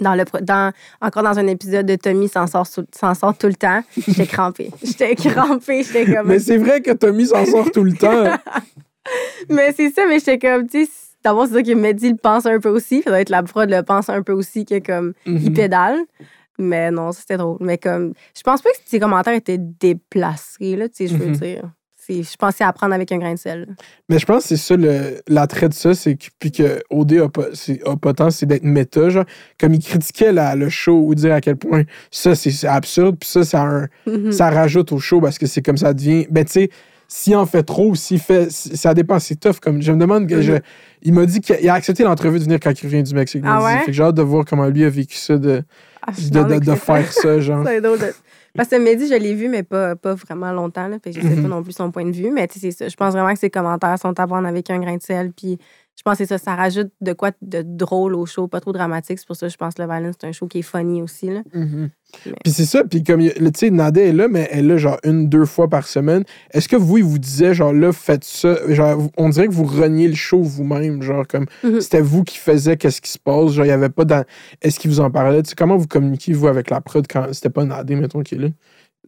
dans le, dans, encore dans un épisode de Tommy s'en sort, sort tout le temps, j'étais crampée. J'étais crampée, j'étais comme. Mais c'est vrai que Tommy s'en sort tout le temps. Mais c'est ça, mais j'étais comme, tu sais, d'abord, c'est ça que Mehdi le pense un peu aussi. Ça doit être la prod le pense un peu aussi, que comme, il Mhm. pédale. Mais non, ça, c'était drôle. Mais comme, je pense pas que ses commentaires étaient déplacés, là, tu sais, je veux Mhm. dire. Je pensais à prendre avec un grain de sel. Mais je pense que c'est ça, l'attrait de ça, c'est que, puis que OD a pas, c'est- a pas tant, c'est d'être méta, genre. Comme il critiquait la- le show ou dire à quel point ça, c'est absurde, puis ça, ça, Mhm. ça rajoute au show parce que c'est comme ça devient. Ben, tu sais, s'il en fait trop s'il fait. Ça dépend, c'est tough. Comme, je me demande. que je- Mhm. il m'a dit qu'il a accepté l'entrevue de venir quand il revient du Mexique. Ah dit. ouais? Fait que j'ai hâte de voir comment lui a vécu ça, de, de, de- de faire ça, genre. C'est drôle. de- Parce que Mehdi, je l'ai vu, mais pas, pas vraiment longtemps. Là, fait que je sais Mhm. pas non plus son point de vue. Mais tu sais, c'est ça. Je pense vraiment que ses commentaires sont à prendre avec un grain de sel. Puis je pense que c'est ça. Ça rajoute de quoi de drôle au show, pas trop dramatique. C'est pour ça que je pense que Le Valence, c'est un show qui est funny aussi. Là. Mhm. Mais- Puis c'est ça, puis comme, tu sais, est là, mais elle est là, genre, une, deux fois par semaine. Est-ce que vous, il vous disait, genre, là, faites ça, genre, on dirait que vous reniez le show vous-même, genre, comme, Mhm. c'était vous qui faisiez qu'est-ce qui se passe, genre, il y avait pas dans... Est-ce qu'il vous en parlait? Tu sais, comment vous communiquez, vous, avec la prod, quand c'était pas Nadia, mettons, qui est là?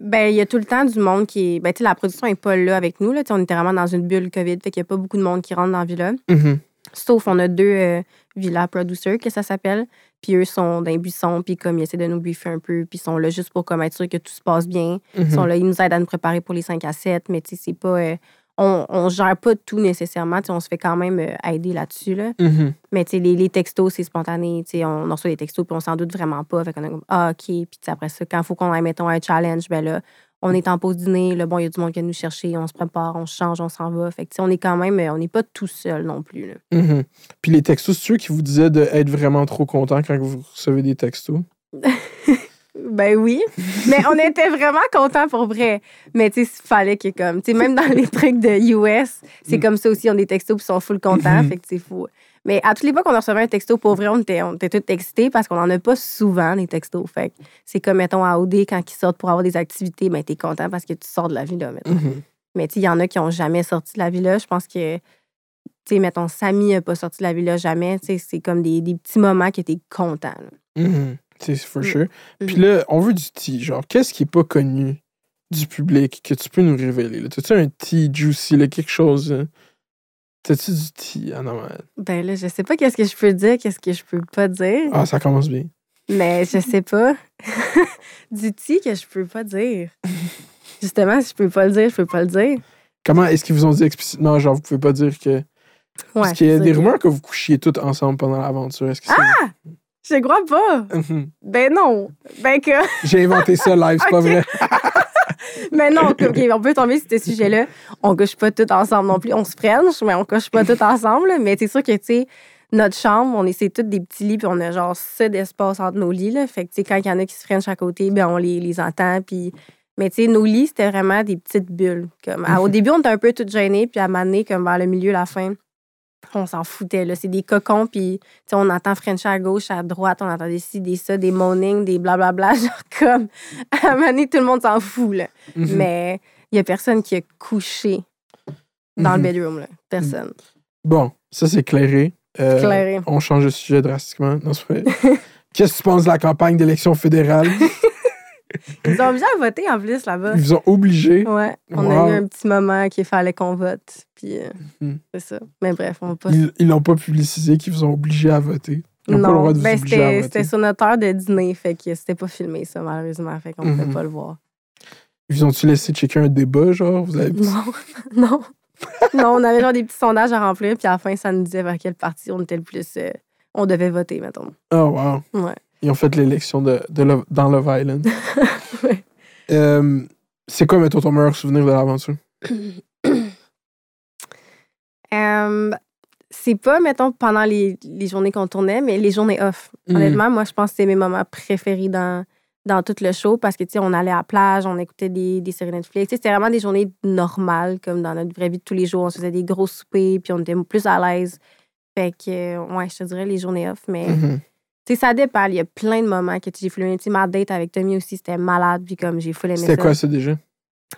Ben, il y a tout le temps du monde qui est. Ben, tu sais, la production n'est pas là avec nous. Là. On était vraiment dans une bulle COVID. Fait qu'il n'y a pas beaucoup de monde qui rentre dans la villa. Mhm. Sauf, on a deux euh, villa producers, que ça s'appelle. Puis eux sont dans les buissons, puis comme ils essaient de nous briefer un peu, puis ils sont là juste pour comme être sûr que tout se passe bien. Ils Mhm. sont là, ils nous aident à nous préparer pour les 5 à 7, mais tu sais, c'est pas. euh, on, on gère pas tout nécessairement, tu sais, on se fait quand même euh, aider là-dessus. Là. Mhm. Mais tu sais, les, les textos, c'est spontané. tu sais, On, on reçoit des textos, puis on s'en doute vraiment pas. Fait qu'on est comme, ah, OK. Puis après ça, quand il faut qu'on aille, mettons, un challenge, ben là, on est en pause dîner, là, bon, il y a du monde qui vient nous chercher, on se prépare, on change, on s'en va. Fait que, on est quand même, euh, on n'est pas tout seul non plus. là. Mhm. Puis les textos, c'est ceux qui vous disaient d'être vraiment trop content quand vous recevez des textos? Ben oui. Mais on était vraiment contents pour vrai. Mais tu sais, il fallait que comme. Tu sais, même dans les trucs de US, c'est Mm. comme ça aussi, on a des textos qui sont full contents. Mhm. Fait que c'est fou. Mais à toutes les fois qu'on recevait un texto, pour vrai, on était, on était tous excités parce qu'on n'en a pas souvent, les textos. Fait que c'est comme, mettons, à OD, quand ils sortent pour avoir des activités, ben t'es content parce que tu sors de la vie, là, mettons. Mhm. Mais tu il y en a qui n'ont jamais sorti de la villa. Je pense que, tu sais, mettons, Samy n'a pas sorti de la villa jamais. Tu c'est comme des, des petits moments que t'es content. là. Mhm. C'est for Mm. sure. Puis Mhm. là, on veut du tea. Genre, qu'est-ce qui est pas connu du public que tu peux nous révéler? là? T'as-tu un tea juicy, là, quelque chose? là? T'as-tu du tea? À Noël? Ben là, je sais pas qu'est-ce que je peux dire, qu'est-ce que je peux pas dire. Ah, ça commence bien. Mais je sais pas. du tea que je peux pas dire. Justement, si je peux pas le dire, je peux pas le dire. Comment est-ce qu'ils vous ont dit explicitement, genre, vous pouvez pas dire que. Ouais, Parce qu'il y a des rumeurs que vous couchiez toutes ensemble pendant l'aventure. Est-ce que c'est. Je crois pas. Ben non. Ben que. J'ai inventé ça live, c'est pas vrai. Mais non, on peut tomber sur ce sujet-là. On couche pas tous ensemble non plus. On se french, mais on couche pas tous ensemble. Mais c'est sûr que, tu sais, notre chambre, on c'est tous des petits lits, puis on a genre ça d'espace entre nos lits. Là. Fait que, tu sais, quand il y en a qui se frenchent à côté, ben on les, les entend. Puis... Mais, tu sais, nos lits, c'était vraiment des petites bulles. Comme, au début, on était un peu toutes gênés, puis à donné, comme vers le milieu, la fin, on s'en foutait. Là. C'est des cocons, puis, on entend French à gauche, à droite, on entend des ci, des ça, des moanings, des blablabla. Genre, comme, à un moment donné, tout le monde s'en fout, là. Mhm. Mais il n'y a personne qui a couché dans Mhm. le bedroom. Là. Personne. Bon, ça, c'est clairé. Euh, Clairé. On change de sujet drastiquement. Qu'est-ce que tu penses de la campagne d'élection fédérale? Ils ont bien voté en plus là-bas. Ils vous ont obligés. Ouais, on Wow. a eu un petit moment qu'il fallait qu'on vote. Puis euh, Mhm. c'est ça. Mais bref, on va pas. Ils l'ont pas publicisé qu'ils vous ont obligés à voter. Ils n'ont pas le Non, droit de ben, c'était sur notre heure de dîner, fait que c'était pas filmé, ça, malheureusement. Fait qu'on ne Mhm. pouvait pas le voir. Ils vous ont-tu laissé checker un débat, genre? Vous avez... Non, non. non, on avait genre des petits sondages à remplir, puis à la fin, ça nous disait vers quel parti on était le plus. euh, on devait voter, mettons. Oh, wow. Ouais. Ils ont fait l'élection de, de Love- dans Love Island. Ouais. Euh, c'est quoi, mettons, ton meilleur souvenir de l'aventure? Euh, c'est pas, mettons, pendant les, les journées qu'on tournait, mais les journées off. Mhm. Honnêtement, moi, je pense que c'est mes moments préférés dans, dans tout le show parce que, tu sais, on allait à la plage, on écoutait des, des séries Netflix. C'était vraiment des journées normales, comme dans notre vraie vie de tous les jours. On se faisait des gros soupers, puis on était plus à l'aise. Fait que, ouais, je te dirais les journées off, mais, Mhm. tu sais, ça dépend. Il y a plein de moments que j'ai filmé. Tu sais, ma date avec Tommy aussi, c'était malade, puis comme j'ai full aimé C'était quoi, ça, déjà?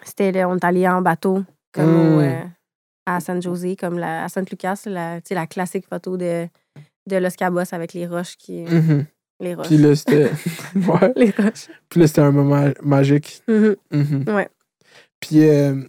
C'était, là, on est allé en bateau, comme Mm. au, euh, à San José, comme la, à Saint-Lucas, la, la classique photo de, de Los Cabos avec les roches qui. Mhm. Les roches. Puis là, c'était... ouais. Les roches. Puis là, c'était un moment magique. Mhm. Mhm. Ouais. Puis euh,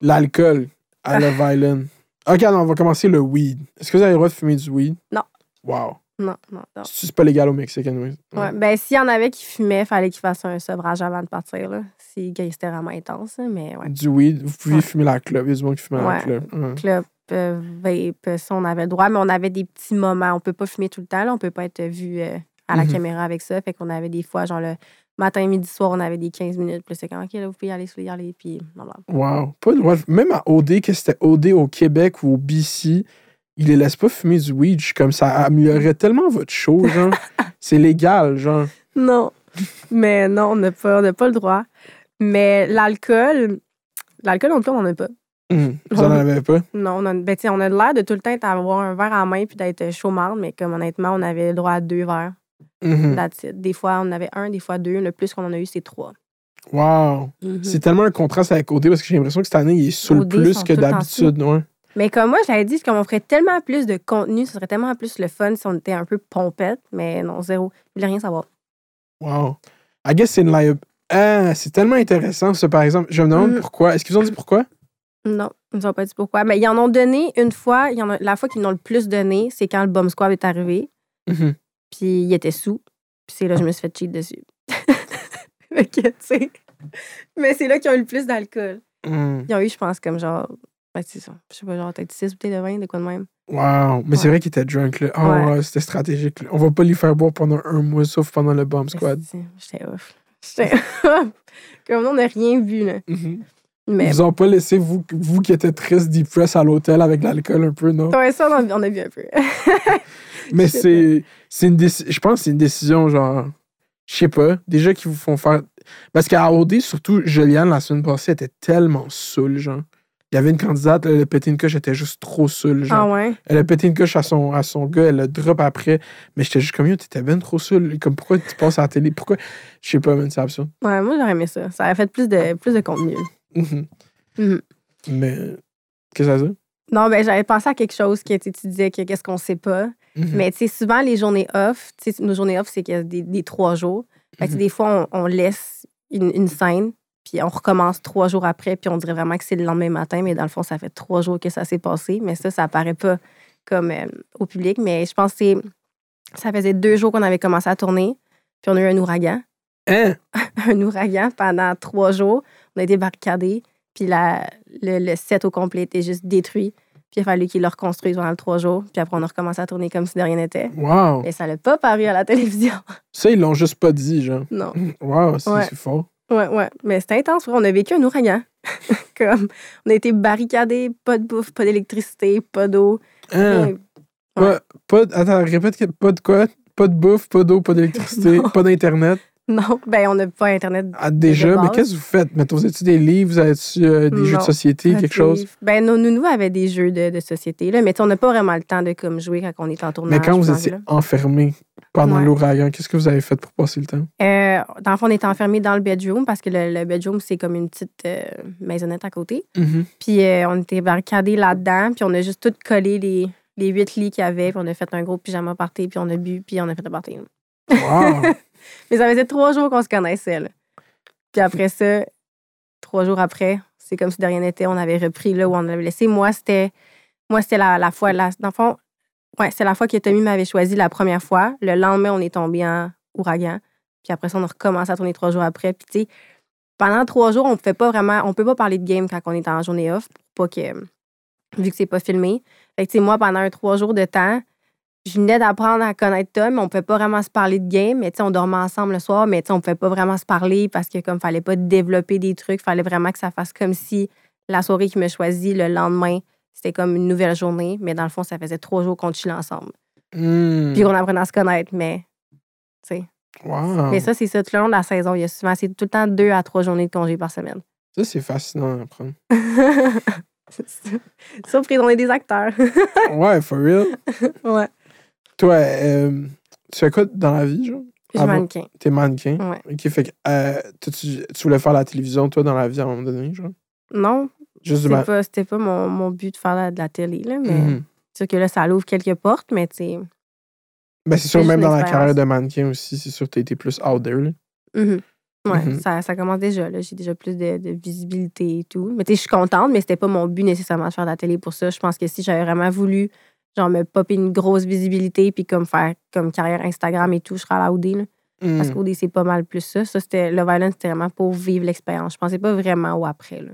l'alcool à Love Island. OK, non, on va commencer le weed. Est-ce que vous avez le droit de fumer du weed? Non. Wow. Non, non, non. C'est pas légal au Mexique, anyway. Ouais. Ben, s'il y en avait qui fumaient, il fallait qu'ils fassent un sevrage avant de partir. Là. Si c'était vraiment intense, là, mais ouais. Du weed, vous pouviez Ouais. fumer la club. Il y a du monde qui fume à la Ouais. club. Ouais. Club, euh, vape, ça, on avait le droit, mais on avait des petits moments. On peut pas fumer tout le temps, là. on peut pas être vu euh, à la Mhm. caméra avec ça. Fait qu'on avait des fois, genre le matin, midi, soir, on avait des 15 minutes. Puis c'est comme, OK, là, vous pouvez y aller, y aller. Puis. Wow. Pas de- Même à OD, que c'était? OD au Québec ou au BC, ils les laissent pas fumer du weed. Comme ça améliorerait tellement votre show, genre. c'est légal, genre. Non. Mais non, on n'a pas, on pas le droit. Mais l'alcool, l'alcool, on n'en a pas. Hum, Vous en avez pas? Non, on a, ben, on a l'air de tout le temps avoir un verre en main puis d'être chaumarde, mais comme honnêtement, on avait le droit à deux verres. Mhm. It. Des fois, on en avait un, des fois deux. Le plus qu'on en a eu, c'est trois. Wow. Mhm. C'est tellement un contraste avec OD parce que j'ai l'impression que cette année, il est saoul OD plus que le d'habitude. Ouais. Mais comme moi, j'avais dit qu'on ferait tellement plus de contenu, ce serait tellement plus le fun si on était un peu pompette, mais non, zéro. Je voulais rien savoir. Wow. I guess c'est une liab- Ah, c'est tellement intéressant, ça, par exemple. Je me demande Mhm. pourquoi. Est-ce qu'ils vous ont dit pourquoi? Non, ils nous ont pas dit pourquoi. Mais ils en ont donné une fois. Il en a, la fois qu'ils en ont le plus donné, c'est quand le Bomb Squad est arrivé. Mhm. Puis il était sous. Puis c'est là que je me suis fait cheat dessus. sais. Mais c'est là qu'ils ont eu le plus d'alcool. Hum. Ils ont eu, je pense, comme genre. Ben, c'est ça. Je sais pas, genre peut-être 6 bouteilles de vin, de quoi de même. Wow. Mais c'est vrai qu'il était drunk, là. Oh, Ouais. ouais, c'était stratégique. là. On va pas lui faire boire pendant un mois, sauf pendant le bomb squad. J'étais ouf. J'étais- comme on n'a rien vu, là. Mhm. Mais Ils vous ont pas laissé, vous, vous qui étiez triste, depressed à l'hôtel avec l'alcool un peu, non? ouais, ça, on a, on a vu un peu. Mais c'est une décision. Je pense que c'est une décision, genre. Je sais pas. Déjà qu'ils vous font faire. Parce qu'à OD, surtout, Juliane, la semaine passée, était tellement saoule, genre. Il y avait une candidate, elle a pété une coche, elle était juste trop saoule, genre. ah ouais? Elle a pété une coche à son, à son gars, elle le drop après. Mais j'étais juste comme, yo, t'étais ben trop saoule. Comme, pourquoi tu passes à la télé? Pourquoi? Je sais pas, man, c'est absurde. Ouais, moi, j'aurais aimé ça. Ça aurait fait plus de, plus de contenu. Mhm. Mhm. Mais, qu'est-ce que ça dit? Non, ben j'avais pensé à quelque chose que tu sais, tu disais que qu'est-ce qu'on sait pas. Mhm. Mais tu sais, souvent, les journées off, tu sais, nos journées off, c'est qu'il y a des, des trois jours. Fait que, des fois, on, on laisse une, une scène, puis on recommence trois jours après, puis on dirait vraiment que c'est le lendemain matin, mais dans le fond, ça fait trois jours que ça s'est passé. Mais ça, ça apparaît pas comme euh, au public. Mais je pense que ça faisait deux jours qu'on avait commencé à tourner, puis on a eu un ouragan. Hein? un ouragan pendant trois jours. On a été barricadés, puis la, le, le set au complet était juste détruit. Puis il a fallu qu'ils le reconstruisent pendant le trois jours. Puis après, on a recommencé à tourner comme si de rien n'était. Wow. Et ça n'a pas paru à la télévision. Ça, ils l'ont juste pas dit, genre. Non. Wow, c'est Ouais. c'est fort. Ouais, ouais. Mais c'était intense. On a vécu un ouragan. comme, on a été barricadés, pas de bouffe, pas d'électricité, pas d'eau. Hein? rien. Pas, pas, de- attends, répète, pas de quoi? Pas de bouffe, pas d'eau, pas d'électricité, pas d'Internet. Non, ben on n'a pas Internet. Ah, déjà, mais qu'est-ce que vous faites? Mettons, vous avez-tu des livres, vous avez-tu euh, des jeux de société, quelque chose? Ben, nos nounous avaient des jeux de, de société, là, mais on n'a pas vraiment le temps de comme, jouer quand on est en tournage. Mais quand vous puis étiez enfermé pendant Ouais. l'ouragan, qu'est-ce que vous avez fait pour passer le temps? Euh, dans le fond, on était enfermés dans le bedroom parce que le, le bedroom, c'est comme une petite euh, maisonnette à côté. Puis euh, on était barricadés là-dedans, puis on a juste tout collé les, les huit lits qu'il y avait, puis on a fait un gros pyjama party, puis on a bu, puis on a fait le party. Wow! Mais ça faisait trois jours qu'on se connaissait. là. Puis après ça, trois jours après, c'est comme si de rien n'était, on avait repris là où on avait laissé. Moi, c'était moi c'était la, la fois, la, dans le fond, ouais, c'est la fois que Tommy m'avait choisi la première fois. Le lendemain, on est tombé en ouragan. Puis après ça, on a recommencé à tourner trois jours après. Puis tu sais, pendant trois jours, on ne pas vraiment, on peut pas parler de game quand on est en journée off, pour pas que, vu que c'est pas filmé. Fait que tu sais, moi, pendant un trois jours de temps, je venais d'apprendre à connaître Tom, mais on pouvait pas vraiment se parler de game, mais tu sais, on dormait ensemble le soir, mais tu sais, on pouvait pas vraiment se parler parce que comme fallait pas développer des trucs, fallait vraiment que ça fasse comme si la soirée qu'il me choisit le lendemain, c'était comme une nouvelle journée, mais dans le fond, ça faisait trois jours qu'on chillait ensemble. Hmm. Puis qu'on apprenait à se connaître, mais tu sais. Wow! Mais ça, c'est ça tout le long de la saison. Il y a souvent, c'est tout le temps deux à trois journées de congé par semaine. Ça, c'est fascinant à apprendre. Surprise, on est des acteurs. ouais, for real. ouais. Toi, euh, tu fais quoi dans la vie, genre? Je Ah suis bon? mannequin. T'es mannequin? Ouais. Ok, fait que euh, t'as-tu- tu voulais faire la télévision, toi, dans la vie à un moment donné, genre? Non, Juste du c'était pas, c'était pas mon, mon but de faire la- de la télé, là, mais Mhm. c'est sûr que là, ça l'ouvre quelques portes, mais tu sais. Ben, c'est sûr, même dans la carrière de mannequin aussi, c'est sûr que t'as été plus out there, là. mhm. Ouais, Mhm. ça, ça commence déjà. Là. J'ai déjà plus de, de visibilité et tout. Mais tu sais, je suis contente, mais c'était pas mon but nécessairement de faire de la télé pour ça. Je pense que si j'avais vraiment voulu, genre, me popper une grosse visibilité puis comme faire comme carrière Instagram et tout, je serais à la OD. Là. Parce Hmm. qu'OD, c'est pas mal plus ça. Ça, c'était Love Island, c'était vraiment pour vivre l'expérience. Je pensais pas vraiment au après. Là.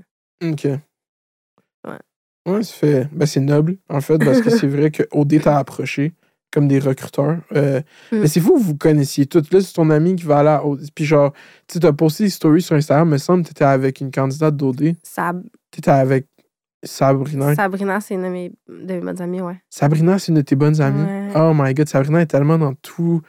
OK. Ouais. Ouais, fait... Ben, c'est noble, en fait, parce que c'est vrai que OD t'a approché comme des recruteurs. Euh, Mm. Mais c'est fou que vous connaissiez toutes. Là, c'est ton ami qui va aller à OD. Puis genre, tu t'as posté des stories sur Instagram, me semble que t'étais avec une candidate d'OD. Sab- T'étais avec Sabrina. Sabrina, c'est une de mes, de mes bonnes amies, ouais. Sabrina, c'est une de tes bonnes amies? Ouais. Oh my god, Sabrina est tellement dans tout.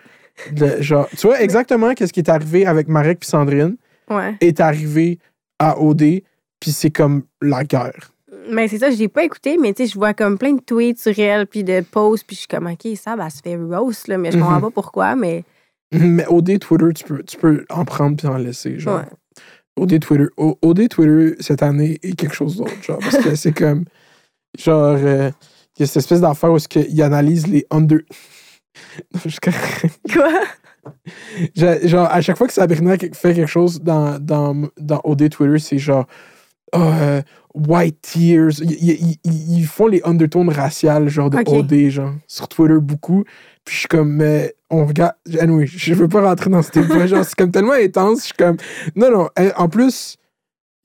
le- genre, tu vois exactement qu'est-ce qui est arrivé avec Marek puis Sandrine Ouais. est arrivé à OD, puis c'est comme la guerre. Mais c'est ça, je l'ai pas écouté, mais tu sais, je vois comme plein de tweets sur elle, puis de posts, puis je suis comme, OK, ça, elle se fait roast, là, mais je comprends Mhm. pas pourquoi, mais Mais OD Twitter, tu peux, tu peux en prendre puis en laisser. Genre. ouais. OD Twitter. O- OD Twitter cette année est quelque chose d'autre. Genre, parce que c'est comme. Genre, euh, il y a cette espèce d'affaire où il analyse les under. Quoi? Genre, à chaque fois que Sabrina fait quelque chose dans, dans, dans OD Twitter, c'est genre. Ah, euh, white tears. Ils, ils- font les undertones raciales, genre de. OD, genre, sur Twitter beaucoup. Puis je suis comme, mais on regarde. Anyway, je veux pas rentrer dans ce débat. genre, c'est comme tellement intense. Je suis comme, non, non. euh, En plus,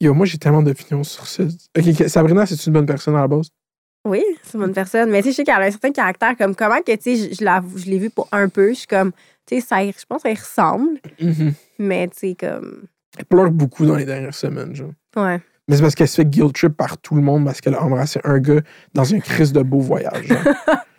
yo, moi, j'ai tellement d'opinions sur ça. Ok, Sabrina, c'est une bonne personne à la base. Oui, c'est une bonne personne. Mais tu sais, je sais qu'elle a un certain caractère. Comme comment que, tu sais, je, je la- je l'ai vue pour un peu. Je suis comme, Tu sais, ça je pense que ça y ressemble, Mhm. mais tu sais, comme. Elle pleure beaucoup dans les dernières semaines, genre. Ouais. Mais c'est parce qu'elle se fait guilt trip par tout le monde parce qu'elle a embrassé un gars dans un crise de beau voyage.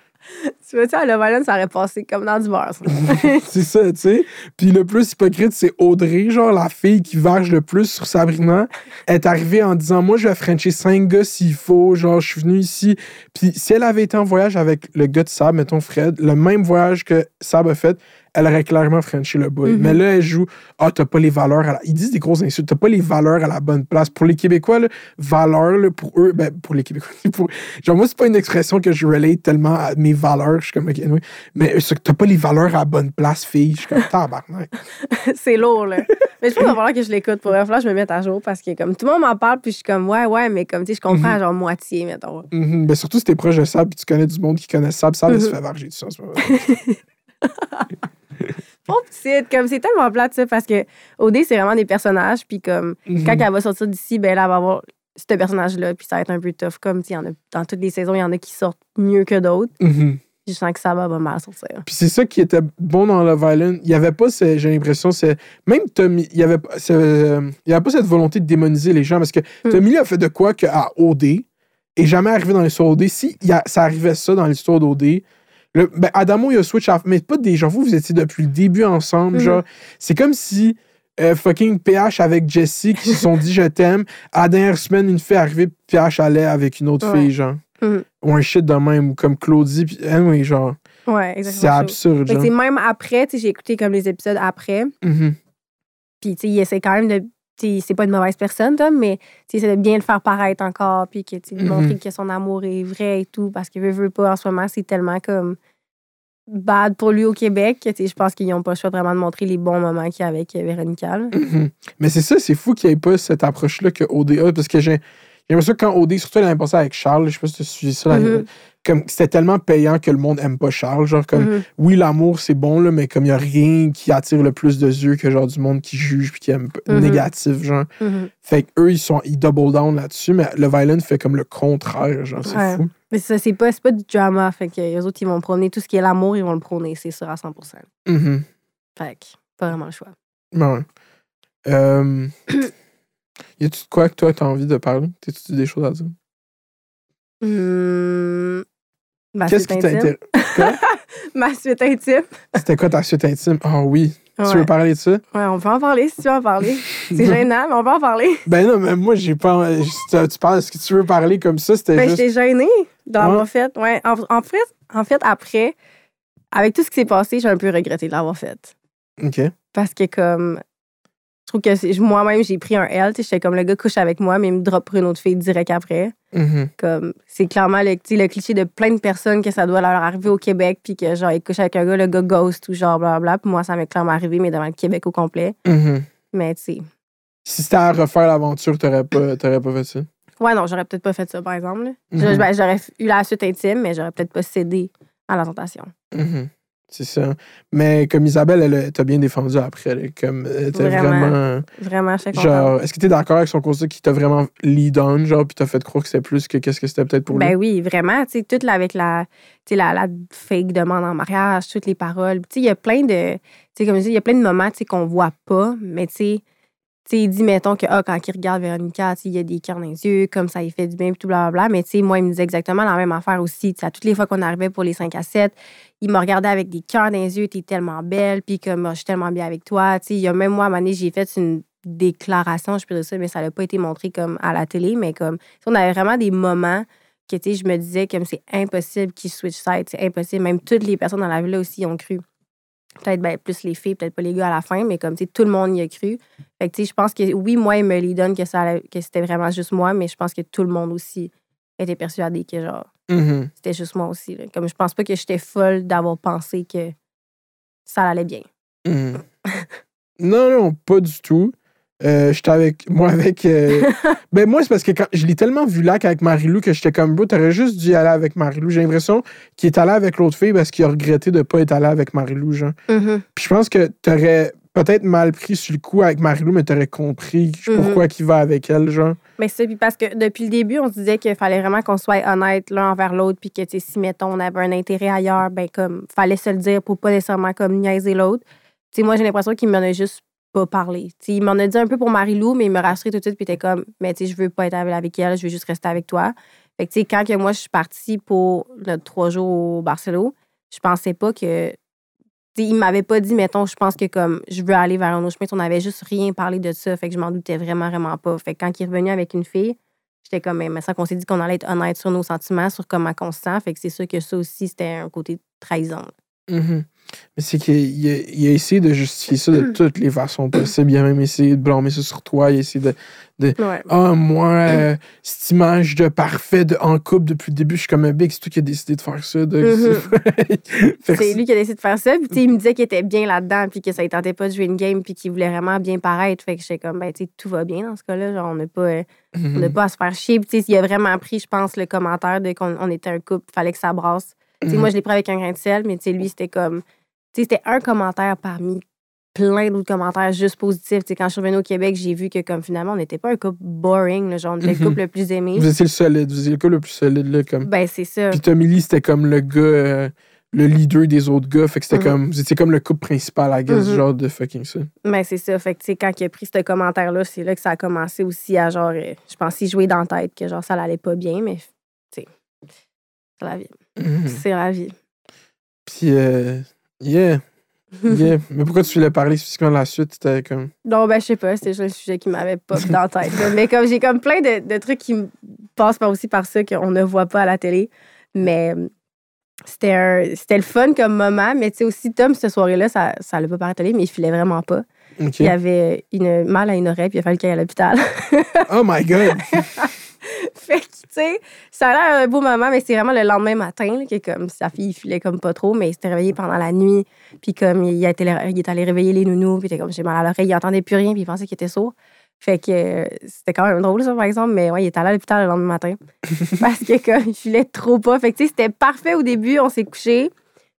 Tu vois, tu à Love Island, ça aurait passé comme dans du beurre. c'est ça, tu sais. Puis le plus hypocrite, c'est Audrey, genre la fille qui verge le plus sur Sabrina. Est arrivée en disant Moi, je vais frencher cinq gars s'il faut. Genre, je suis venue ici. Puis si elle avait été en voyage avec le gars de Sab, mettons Fred, le même voyage que Sab a fait, elle aurait clairement frenché le boy. Mhm. Mais là, elle joue Ah, t'as pas les valeurs. À la... Ils disent des grosses insultes. T'as pas les valeurs à la bonne place. Pour les Québécois, là, valeurs, là, pour eux, ben, pour les Québécois, pour... genre, moi, c'est pas une expression que je relate tellement à mes valeurs. Je suis comme, OK, anyway. Mais t'as pas les valeurs à la bonne place, fille. Je suis comme, tabarnak. c'est lourd, là. Mais je pense qu'il va falloir que je l'écoute pour vrai. Là, je me mette à jour parce que comme tout le monde m'en parle, puis je suis comme, ouais, ouais, mais comme, tu sais, je comprends, Mhm. genre, moitié, mettons. Mhm. Ben, surtout si t'es proche de Sab puis tu connais du monde qui connaît Sab, Sab, elle se Mhm. fait varger ça en ce moment. Petite, comme, c'est tellement plate, ça, parce que OD, c'est vraiment des personnages, puis comme, Mhm. quand elle va sortir d'ici, ben là, elle va avoir ce personnage-là, puis ça va être un peu tough. Comme, il y en a, dans toutes les saisons, il y en a qui sortent mieux que d'autres. Mhm. Je sens que ça va, mal sortir. Puis c'est ça qui était bon dans Love Island. Il y avait pas, ce- j'ai l'impression, c'est même Tommy, il y avait, euh, avait pas cette volonté de démoniser les gens parce que Mm. Tommy a fait de quoi qu'à OD et jamais arrivé dans l'histoire OD. Si il y a- ça arrivait ça dans l'histoire d'OD, le, ben Adamo il a switch off, mais pas des gens. Vous, vous étiez depuis le début ensemble. Mhm. Genre, c'est comme si euh, fucking PH avec Jessie qui se sont dit je t'aime. À la dernière semaine, une fille est arrivée, PH allait avec une autre Ouais. fille, genre. Mhm. Ou un shit de même, ou comme Claudie, puis anyway, genre. Ouais, C'est exactement. absurde, Fait que, genre. même après, j'ai écouté comme les épisodes après, Mhm. puis tu sais, il essaie quand même de. C'est pas une mauvaise personne, Tom, mais essaie de bien le faire paraître encore, puis que, de Mhm. montrer que son amour est vrai et tout, parce que veut, veut pas, en ce moment, c'est tellement comme bad pour lui au Québec je pense qu'ils n'ont pas le choix vraiment de montrer les bons moments qu'il y a avec euh, Véronica. Mhm. Mais c'est ça, c'est fou qu'il n'y ait pas cette approche-là que OD a, parce que j'ai j'ai l'impression que quand OD, surtout l'année passée avec Charles, je sais pas si tu suivi ça. Comme c'était tellement payant que le monde aime pas Charles. Genre, comme, Mhm. oui, l'amour, c'est bon, là, mais comme il n'y a rien qui attire le plus de yeux que genre du monde qui juge puis qui aime Mhm. négatif, genre. Mhm. Fait qu'eux, ils sont, ils double down là-dessus, mais le Violent fait comme le contraire, genre, c'est Ouais. fou. Mais ça, c'est pas, pas du drama, fait que les autres, ils vont prôner tout ce qui est l'amour, ils vont le prôner, c'est sûr, à 100 Mhm. Fait que, pas vraiment le choix. Ben ouais. Euh, y a-tu de quoi que toi, t'as envie de parler? T'as-tu des choses à dire? Hmm. Ma Qu'est-ce suite qui intime. t'intéresse? Ma suite intime. C'était quoi ta suite intime? Ah oui. Tu veux parler de ça? Ouais, on peut en parler si tu veux en parler. C'est gênant, mais on peut en parler. Ben non, mais moi, j'ai pas. Tu, parles, est-ce que tu veux parler comme ça? C'était Ben, juste. j'étais gênée de l'avoir Ouais. fait. Ouais. En, en fait, en fait, après, avec tout ce qui s'est passé, j'ai un peu regretté de l'avoir fait. OK. Parce que, comme, je trouve que moi-même, j'ai pris un L. tu sais, J'étais comme le gars couche avec moi, mais il me drop pour une autre fille direct après. Mhm. Comme, c'est clairement le, cliché de plein de personnes que ça doit leur arriver au Québec, puis que, genre, ils couchent avec un gars, le gars ghost ou genre, blablabla. Puis moi, ça m'est clairement arrivé, mais devant le Québec au complet. Mhm. Mais, tu sais, Si c'était à refaire l'aventure, t'aurais pas, t'aurais pas fait ça? ouais, non, j'aurais peut-être pas fait ça, par exemple. Mhm. Je- ben, J'aurais eu la suite intime, mais j'aurais peut-être pas cédé à la tentation. C'est ça. Mais comme Isabelle, elle t'a bien défendu après. là, Comme, elle était Vraiment. vraiment. Vraiment, je suis. Genre, est-ce que t'es d'accord avec son conseil qui t'a vraiment lead on, genre, puis t'as fait croire que c'était plus que qu'est-ce que c'était peut-être pour Ben lui? oui, vraiment. Tu sais, tout là, avec la, la, la fake demande en mariage, toutes les paroles. Tu sais, il y a plein de. Tu sais, comme je dis, il y a plein de moments tu sais, qu'on voit pas, mais tu sais. Sais, il dit, mettons, que ah, quand il regarde Véronica, il y a des cœurs dans les yeux, comme ça, il fait du bien, puis tout, blablabla. Mais tu sais, moi, il me disait exactement la même affaire aussi. Toutes les fois qu'on arrivait pour les 5 à 7, il me regardait avec des cœurs dans les yeux, t'es tellement belle, puis comme, Ah, je suis tellement bien avec toi. Tu sais, il y a même moi, à un moment j'ai fait une déclaration, je peux dire ça, mais ça n'a pas été montré comme à la télé, mais comme, on avait vraiment des moments que, tu sais, je me disais comme c'est impossible qu'ils switch side, c'est impossible. Même toutes les personnes dans la ville aussi ont cru. Peut-être ben, plus les filles, peut-être pas les gars à la fin, mais comme, tu sais, tout le monde y a cru. Fait que, tu sais, je pense que, oui, moi, il me les donne que, ça que c'était vraiment juste moi, mais je pense que tout le monde aussi était persuadé que, genre, Mhm. c'était juste moi aussi. là. Comme, je pense pas que j'étais folle d'avoir pensé que ça allait bien. Mhm. non, non, pas du tout. Euh, j'étais avec. Moi, avec. euh, ben, moi, c'est parce que quand, je l'ai tellement vu là qu'avec Marilou que j'étais comme, bro, t'aurais juste dû y aller avec Marilou. J'ai l'impression qu'il est allé avec l'autre fille parce qu'il a regretté de pas être allé avec Marilou, genre. Mhm. Puis je pense que t'aurais peut-être mal pris sur le coup avec Marilou, mais t'aurais compris Mhm. pourquoi qu'il va avec elle, genre. Mais c'est puis parce que depuis le début, on se disait qu'il fallait vraiment qu'on soit honnête l'un envers l'autre, puis que si mettons on avait un intérêt ailleurs, ben comme fallait se le dire pour pas nécessairement comme niaiser l'autre. Tu sais, moi j'ai l'impression qu'il m'en a juste pas parlé. Tu sais, il m'en a dit un peu pour Marie-Lou, mais il me rassurait tout de suite, puis était comme, mais tu sais, je veux pas être avec elle, je veux juste rester avec toi. Fait que tu sais, quand que moi je suis partie pour notre trois jours au Barcelone, je pensais pas que tu il m'avait pas dit, mettons, je pense que comme je veux aller vers un autre chemin. On n'avait juste rien parlé de ça. Fait que je m'en doutais vraiment, vraiment pas. Fait que quand il est revenu avec une fille, j'étais comme, mais ça qu'on s'est dit qu'on allait être honnête sur nos sentiments, sur comment on se sent. Fait que c'est sûr que ça aussi, c'était un côté trahison. Mhm. Mais c'est qu'il il a, il a essayé de justifier ça de Mm. toutes les façons possibles. Il a même essayé de blâmer ça sur toi. Il a essayé de. Ouais. Ah, moi, euh, cette image de parfait de, en couple depuis le début, je suis comme un big, c'est toi qui as décidé de faire ça. de- que C'est lui qui a décidé de faire ça. Puis, il me disait qu'il était bien là-dedans, puis que ça ne tentait pas de jouer une game, puis qu'il voulait vraiment bien paraître. Fait que j'étais comme, ben, tu sais, tout va bien dans ce cas-là. Genre, on n'a pas, euh, on pas à se faire chier. Puis, il a vraiment pris, je pense, le commentaire de qu'on on était un couple, fallait que ça brasse. Mhm. moi, je l'ai pris avec un grain de sel, mais lui, c'était comme. C'était un commentaire parmi plein d'autres commentaires juste positifs. Quand je suis revenue au Québec, j'ai vu que, comme finalement, on n'était pas un couple boring, là, genre, était Mhm. le couple le plus aimé. Vous étiez le solide. Vous étiez le gars le plus solide, là. Comme. Ben, c'est ça. Puis Tommy Lee, c'était comme le gars, euh, le leader des autres gars. Fait que c'était Mhm. comme. Vous étiez comme le couple principal, I guess, Mhm. genre de fucking ça. Ben, c'est ça. Fait que, tu sais, quand il a pris ce commentaire-là, c'est là que ça a commencé aussi à, genre, euh, je pense qu'il jouait dans la tête que, genre, ça l'allait pas bien, mais, tu sais, la vie. Mhm. C'est la vie. Puis, euh, yeah. Yeah. Mais pourquoi tu voulais parler spécifiquement de la suite? C'était comme. Non, ben, je sais pas, c'est juste un sujet qui m'avait pas dans la tête. là. Mais comme j'ai comme plein de, de trucs qui me passent par aussi par ça qu'on ne voit pas à la télé. Mais c'était un- c'était le fun comme moment. Mais tu sais, aussi, Tom, cette soirée-là, ça ça l'a pas par la télé, mais il filait vraiment pas. Il avait une mal à une oreille, puis il a fallu qu'il aille à l'hôpital. Oh my God! fait que, tu sais, ça a l'air un beau moment, mais c'est vraiment le lendemain matin, là, que comme sa fille, il filait comme pas trop, mais il s'était réveillé pendant la nuit. Puis comme il, a été, il est allé réveiller les nounous, puis il était comme j'ai mal à l'oreille, il entendait plus rien, puis il pensait qu'il était sourd. Fait que euh, c'était quand même drôle, ça, par exemple, mais ouais, il est allé à l'hôpital le lendemain matin. parce que comme il filait trop pas. Fait que, tu sais, c'était parfait au début, on s'est couché.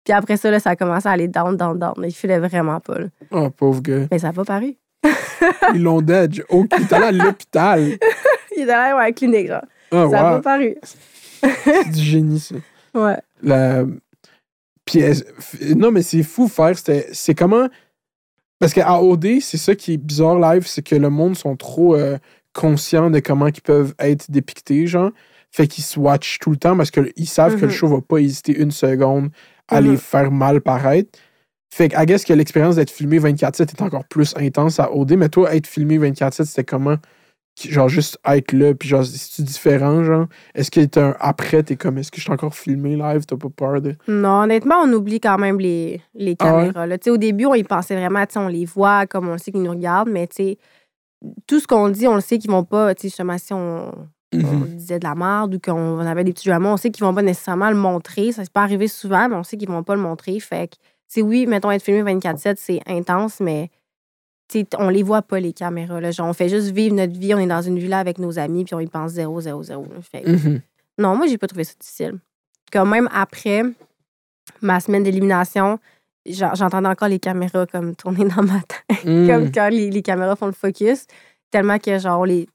Puis après ça, là, ça a commencé à aller down, down, down. Il filait vraiment pas, là. Oh, pauvre gars. Mais ça n'a pas paru. Ils l'ont dead. Oh, il est allé à l'hôpital. Il est allé la clinique, genre. Oh, ça n'a wow. pas paru. C'est du génie, ça. Ouais. La... Puis, non, mais c'est fou faire. C'est comment. Parce qu'à OD, c'est ça qui est bizarre live, c'est que le monde sont trop euh, conscients de comment ils peuvent être dépictés, genre. Fait qu'ils se watchent tout le temps parce qu'ils savent que le Mhm. show va pas hésiter une seconde à les Mhm. faire mal paraître. Fait que, I guess que l'expérience d'être filmé 24-7 est encore plus intense à OD, mais toi, être filmé 24-7, c'était comment? Genre, juste être là, puis genre, c'est-tu différent, genre? Est-ce que t'es un après, t'es comme, est-ce que je suis encore filmé live, t'as pas peur de? Non, honnêtement, on oublie quand même les, les Ah ouais? caméras. là. Tu sais, Au début, on y pensait vraiment, tu sais, on les voit comme on le sait qu'ils nous regardent, mais tu sais, tout ce qu'on dit, on le sait qu'ils vont pas, tu sais, justement, si on, on Mhm. disait de la merde ou qu'on avait des petits dramas, on sait qu'ils vont pas nécessairement le montrer. Ça s'est pas arrivé souvent, mais on sait qu'ils vont pas le montrer. Fait que, oui, mettons, être filmé 24-7, c'est intense, mais on les voit pas, les caméras. Là. Genre, on fait juste vivre notre vie, on est dans une villa avec nos amis, puis on y pense 0, 0, 0. là. Fait que, Mhm. non, moi, j'ai pas trouvé ça difficile. Quand même après ma semaine d'élimination, j'en- j'entendais encore les caméras comme tourner dans ma tête, comme quand les, les caméras font le focus, tellement que genre on les.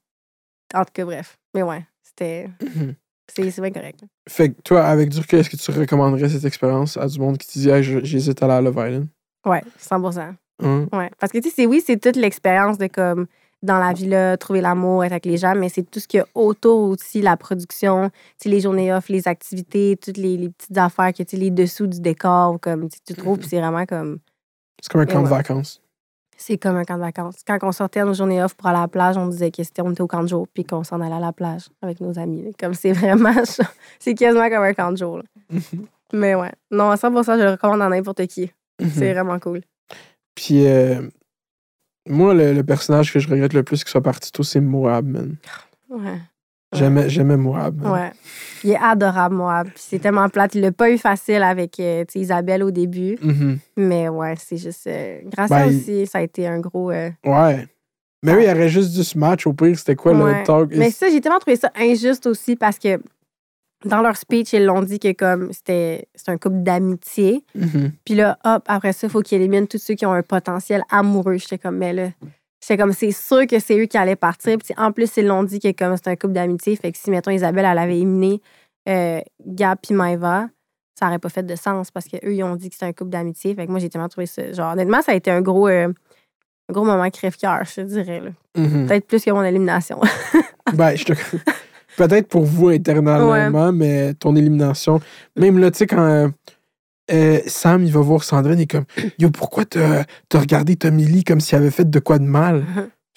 En tout cas, bref. Mais ouais, c'était. Mhm. C'est c'est bien correct. Fait que toi, avec du recul, est-ce que tu recommanderais cette expérience à du monde qui te dit, hey, j'hésite à aller à Love Island? Ouais, 100 Hein? Ouais. Parce que, tu sais, oui, c'est toute l'expérience de comme dans la villa, trouver l'amour, être avec les gens, mais c'est tout ce qu'il y a autour aussi, la production, tu sais, les journées off, les activités, toutes les, les petites affaires, que, tu sais, les dessous du décor, comme tu trouves, puis c'est vraiment comme. C'est comme un camp de vacances. C'est comme un camp de vacances. Quand on sortait nos journées off pour aller à la plage, on disait que c'était on était au camp de jour, puis qu'on s'en allait à la plage avec nos amis. là. Comme c'est vraiment. c'est quasiment comme un camp de jour. là. Mhm. Mais ouais. Non, à 100 je le recommande à n'importe qui. Mhm. C'est vraiment cool. Puis, euh, moi, le, le personnage que je regrette le plus qui soit parti tôt, c'est Moab, man. Ouais. J'aimais, j'aimais Moab. man. Ouais. Il est adorable. Puis c'est tellement plate. Il l'a pas eu facile avec euh, Isabelle au début. Mhm. Mais ouais, c'est juste. euh, grâce Ben, à il- aussi, ça a été un gros. euh, Ouais. Mais oui, il y aurait juste dû ce match. Au pire, c'était quoi ouais. le talk? Mais ça, j'ai tellement trouvé ça injuste aussi parce que dans leur speech, ils l'ont dit que comme c'était c'est un couple d'amitié. Mhm. Puis là, hop, après ça, il faut qu'ils éliminent tous ceux qui ont un potentiel amoureux. J'étais comme, mais là, j'étais comme, c'est sûr que c'est eux qui allaient partir. Puis en plus, ils l'ont dit que comme c'est un couple d'amitié, fait que si, mettons, Isabelle, elle avait éliminé euh, Gab puis Maëva, ça aurait pas fait de sens parce qu'eux, ils ont dit que c'était un couple d'amitié. Fait que moi, j'ai tellement trouvé ça. Genre, honnêtement, ça a été un gros, euh, un gros moment crève-cœur, je te dirais. Mhm. Peut-être plus que mon élimination. Ben, je te- Peut-être pour vous éternellement, mais ton élimination. Même là, tu sais, quand euh, euh, Sam, il va voir Sandrine, il est comme Yo, pourquoi t'as regardé Tommy Lee comme s'il avait fait de quoi de mal?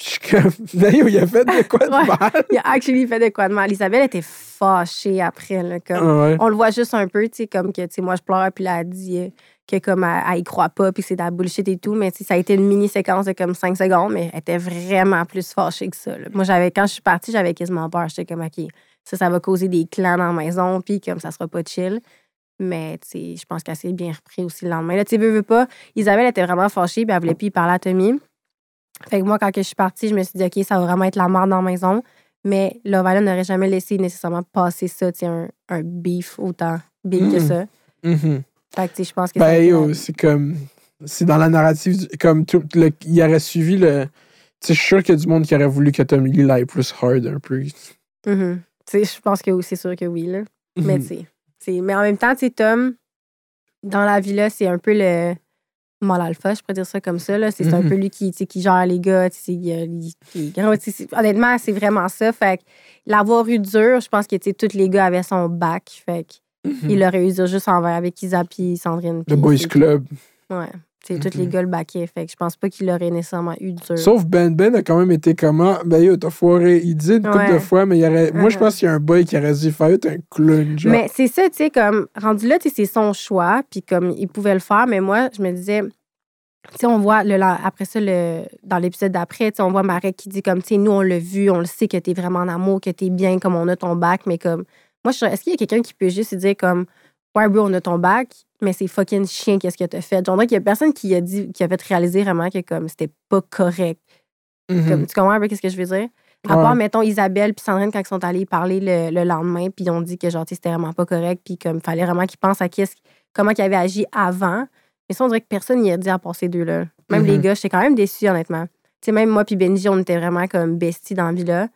Je suis comme yo, il a fait de quoi de Ouais. mal? Il a actually fait de quoi de mal. Isabelle était fâchée après. Là, comme, Ah ouais. on le voit juste un peu, tu sais, comme que, tu sais, moi, je pleure, puis là, elle dit que, comme, elle, elle y croit pas, puis c'est de la bullshit et tout, mais, ça a été une mini-séquence de, comme, 5 secondes, mais elle était vraiment plus fâchée que ça, là. Moi, j'avais, quand je suis partie, j'avais quasiment peur. J'étais comme, OK, ça, ça va causer des clans dans la maison, puis comme, ça sera pas chill. Mais, je pense qu'elle s'est bien repris aussi le lendemain. Là, tu veux, veux pas, Isabelle était vraiment fâchée, puis elle voulait plus parler à Tommy. Fait que moi, quand je suis partie, je me suis dit, OK, ça va vraiment être la mort dans la maison. Mais Love Island n'aurait jamais laissé nécessairement passer ça, un, un beef autant big que Mm. ça. Mhm. Fait que, je pense que Ben, c'est comme. C'est dans la narrative. Comme tout. le- il aurait suivi le. Je suis sûr qu'il y a du monde qui aurait voulu que Tommy Lee l'aille plus hard un peu. Mhm. Sais, je pense que oui, c'est sûr que oui, là. Mais, Mhm. tu sais, mais en même temps, Tom, dans la vie, là, c'est un peu le mal alpha, je pourrais dire ça comme ça, là. C'est un Mhm. peu lui qui, qui gère les gars, il- c'est- honnêtement, c'est vraiment ça. Fait que l'avoir eu dur, je pense que, tous les gars avaient son bac. Fait que Mhm. il aurait eu juste envers avec Isa puis Sandrine. Le Boys c'est- Club. Ouais. Sais, tous les gars le baquaient. Fait que je pense pas qu'il aurait nécessairement eu dur. Sauf Ben Ben a quand même été comment? Ben yo, t'as foiré. Il dit une couple de fois, mais il y aurait. Moi, je Uh-huh. pense qu'il y a un boy qui aurait dû faire t'es un clown, genre. Mais c'est ça, tu sais, comme, rendu là, tu sais, c'est son choix, puis comme, il pouvait le faire, mais moi, je me disais, tu sais, on voit, le, après ça, le, dans l'épisode d'après, tu sais, on voit Marek qui dit, comme, tu sais, nous, on l'a vu, on le sait que t'es vraiment en amour, que t'es bien, comme on a ton bac, mais comme, moi, je est-ce qu'il y a quelqu'un qui peut juste se dire, comme, ouais, bro, on a ton bac, mais c'est fucking chien, qu'est-ce que t'as fait? Genre, qu'il y a personne qui a dit, qui a fait réaliser vraiment que, comme, c'était pas correct. Mhm. Comme, tu comprends un peu qu'est-ce que je veux dire? À Ouais. part, mettons, Isabelle puis Sandrine, quand ils sont allés parler le, le lendemain, puis ils ont dit que genre, c'était vraiment pas correct, puis comme, fallait vraiment qu'ils pensent à qu'est-ce- comment ils avaient agi avant. Mais ça, on dirait que personne n'y a dit à part ces deux-là. Même les gars, j'étais quand même déçue, honnêtement. Tu sais, même moi puis Benji, on était vraiment comme besties dans la vie-là.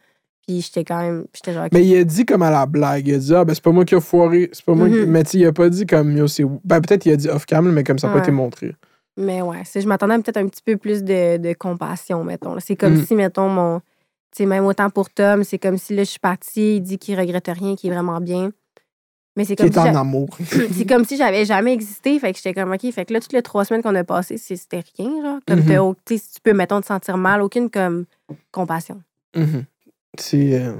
Puis j'étais quand même, j'étais genre, Mais il a dit comme à la blague. Il a dit, ah, ben c'est pas moi qui a foiré. C'est pas moi qui. Mhm. Mais tu il a pas dit comme, yo, c'est. Ben peut-être il a dit off-cam, mais comme ça n'a pas été montré. Mais ouais, c'est- je m'attendais peut-être un petit peu plus de, de compassion, mettons. C'est comme Mm. si, mettons, mon. Tu sais, même autant pour Tom, c'est comme si là, je suis partie, il dit qu'il regrette rien, qu'il est vraiment bien. Mais c'est Qui comme est si. en amour. c'est comme si j'avais jamais existé. Fait que j'étais comme, OK. Fait que là, toutes les trois semaines qu'on a passées, c'était rien, genre. Comme, Mhm. t'as au- tu sais, si tu peux, mettons, te sentir mal, aucune, comme, compassion. Mhm. C'est. Euh,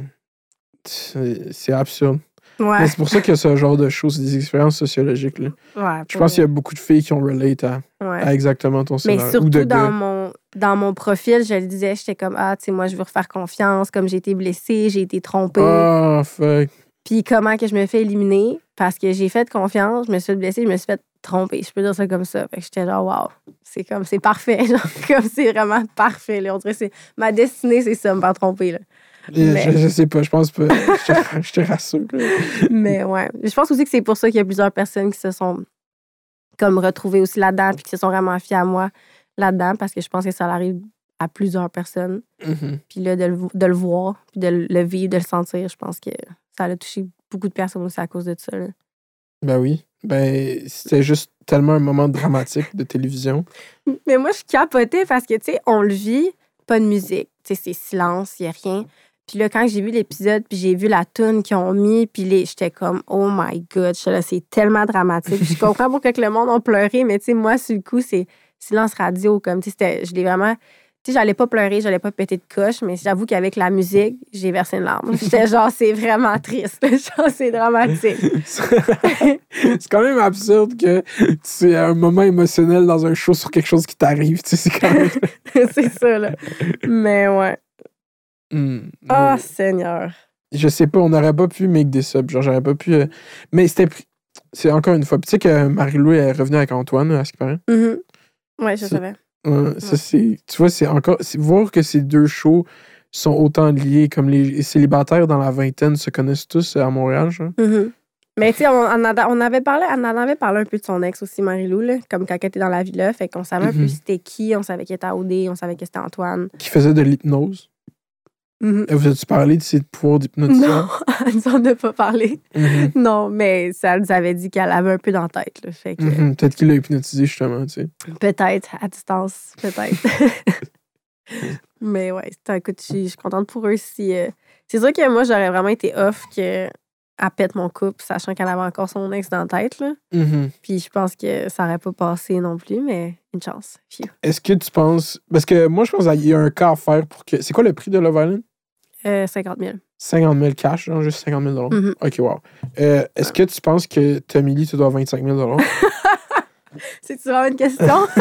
c'est c'est absurde. Ouais. Mais c'est pour ça qu'il y a ce genre de choses, des expériences sociologiques. Là. ouais Je pense qu'il y a beaucoup de filles qui ont relate à, Ouais. à exactement ton Mais scénario. surtout Ou de dans gars. mon, dans mon profil, je le disais, j'étais comme, ah, tu sais, moi, je veux refaire confiance, comme j'ai été blessée, j'ai été trompée. Ah, fuck. Puis comment que je me fais éliminer? Parce que j'ai fait confiance, je me suis fait blesser, je me suis fait tromper. Je peux dire ça comme ça. Fait que j'étais genre, wow, c'est comme, c'est parfait. Genre, comme c'est vraiment parfait. Là. On dirait que c'est, ma destinée, c'est ça, me faire tromper. Là. Mais- Je, je sais pas, je pense pas. Je te, je te rassure. Mais ouais. Je pense aussi que c'est pour ça qu'il y a plusieurs personnes qui se sont comme retrouvées aussi là-dedans, puis qui se sont vraiment fiées à moi là-dedans, parce que je pense que ça arrive à plusieurs personnes. Mhm. Puis là, de le, de le voir, puis de le vivre, de le sentir, je pense que ça a touché beaucoup de personnes aussi à cause de ça. là. Ben oui. Ben, c'était juste tellement un moment dramatique de télévision. Mais moi, je capotais parce que, tu sais, on le vit, pas de musique. Tu sais, c'est silence, il n'y a rien. Puis là, quand j'ai vu l'épisode, puis j'ai vu la tune qu'ils ont mis, puis les- j'étais comme, oh my God, là, c'est tellement dramatique. Je comprends pourquoi que le monde a pleuré, mais tu sais, moi, sur le coup, c'est silence radio. Comme, tu sais, c'était- je l'ai vraiment. Tu sais, j'allais pas pleurer, j'allais pas péter de coche, mais j'avoue qu'avec la musique, j'ai versé une larme. J'étais genre, c'est vraiment triste. genre, c'est dramatique. c'est quand même absurde que c'est un moment émotionnel dans un show sur quelque chose qui t'arrive. Tu sais, c'est quand même. c'est ça, là. Mais ouais. Hmm. Oh, Seigneur. Je sais pas, on n'aurait pas pu make des subs. Genre, j'aurais pas pu. euh, Mais c'était. C'est encore une fois. Tu sais que Marie-Lou est revenue avec Antoine, à ce qui paraît. Mhm. Ouais, je savais. Ouais, ça, c'est. Tu vois, c'est encore. c'est- Voir que ces deux shows sont autant liés. Comme les célibataires dans la vingtaine se connaissent tous à Montréal, genre. Mhm. Mais tu sais, on, avait parlé, on en avait parlé un peu de son ex aussi, Marie-Lou, là, comme quand elle était dans la villa. Fait qu'on savait un peu Mhm. c'était qui, on savait qu'il était à OD, on savait que c'était Antoine. Qui faisait de l'hypnose. Et Vous avez-tu parlé de ses pouvoirs d'hypnotiseur? Non, elle nous en a pas parlé. Mhm. Non, mais ça elle nous avait dit qu'elle avait un peu dans la tête. Là, fait que Mhm. Peut-être qu'il l'a hypnotisé, justement, tu sais. peut-être, à distance, peut-être. mais ouais, c'est- écoute, je suis je suis contente pour eux. Si, euh, c'est sûr que moi, j'aurais vraiment été off que elle pète mon couple, sachant qu'elle avait encore son ex dans la tête. Là. Puis je pense que ça aurait pas passé non plus, mais une chance. Est-ce que tu penses. Parce que moi, je pense qu'il y a un cas à faire pour que. C'est quoi le prix de Love Island? Euh, 50 000. 50 000 cash, genre juste 50 000 dollars. Mhm. Ok, wow. Euh, Est-ce que tu penses que Tommy Lee, tu dois 25 000 dollars? C'est-tu vraiment une question?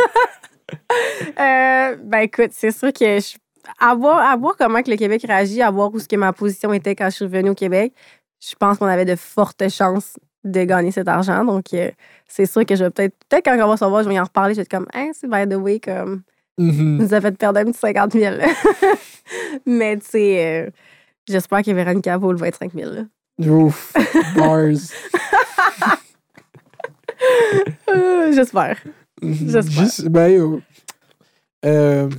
Euh, ben écoute, c'est sûr que je, à, voir, à voir comment que le Québec réagit, à voir où ce que ma position était quand je suis revenue au Québec, je pense qu'on avait de fortes chances de gagner cet argent. Donc, euh, c'est sûr que je vais peut-être, peut-être quand on va se revoir, je vais y en reparler, je vais être comme, hein, c'est by the way, comme, Mhm. nous a fait perdre un petit 50 000. Mais tu sais, euh, j'espère que Véronica vaut le 25 000. là. Ouf. Bars. Euh, j'espère. J'espère. Juste- Ben, yo. Euh,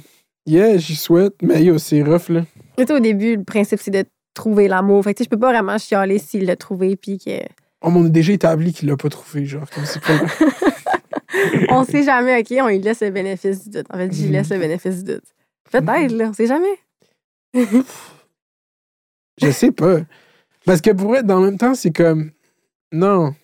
yeah, j'y souhaite. Mais yo, c'est rough, là. Tu sais, au début, le principe, c'est de trouver l'amour. Fait que, tu sais, je peux pas vraiment chialer s'il l'a trouvé, puis que. Oh, mais on a déjà établi qu'il l'a pas trouvé, genre. Comme c'est pas. On sait jamais, OK? On lui laisse le bénéfice du doute. En fait, j'y laisse le bénéfice du doute. Peut-être, là. On sait jamais. Je sais pas. Parce que pour être dans le même temps, c'est comme. Non.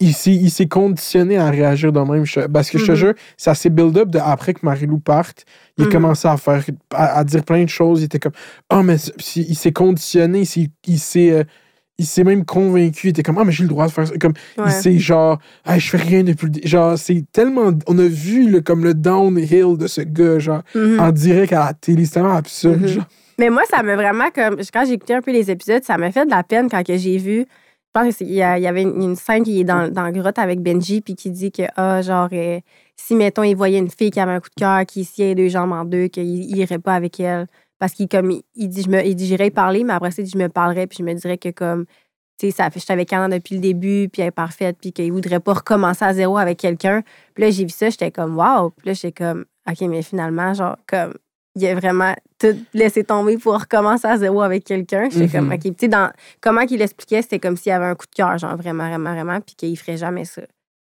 Il s'est, conditionné à réagir de même. Parce que je te Mhm. jure, ça s'est build up de après que Marie-Lou parte. Il a Mhm. commencé à faire. À, à dire plein de choses. Il était comme. Ah, mais il s'est conditionné. Il s'est. Il s'est, même convaincu. Il était comme. Ah, mais j'ai le droit de faire ça. Comme, Ouais. Il s'est genre. Ah, je fais rien depuis le. Genre, c'est tellement. On a vu le, comme le downhill de ce gars, genre, Mhm. en direct à la télé. C'est tellement absurde. Mhm. genre. Mais moi, ça m'a vraiment comme. Quand j'ai écouté un peu les épisodes, ça m'a fait de la peine quand que j'ai vu. Je pense qu'il y, y avait une, une scène qui est dans, dans la grotte avec Benji, puis qui dit que, ah, genre, euh, si, mettons, il voyait une fille qui avait un coup de cœur, qui sciait deux jambes en deux, qu'il il irait pas avec elle. Parce qu'il comme il, il dit, je me, il dit, j'irais y parler, mais après ça, il dit, je me parlerais, puis je me dirais que, comme, tu sais, ça j'étais avec Anna depuis le début, puis elle est parfaite, puis qu'il voudrait pas recommencer à zéro avec quelqu'un. Puis là, j'ai vu ça, j'étais comme, waouh. Puis là, j'étais comme, OK, mais finalement, genre, comme, il a vraiment tout laissé tomber pour recommencer à zéro avec quelqu'un. J'étais comme, Mhm. OK, tu sais, dans comment qu'il expliquait, c'était comme s'il avait un coup de cœur, genre, vraiment, vraiment, vraiment, puis qu'il ferait jamais ça.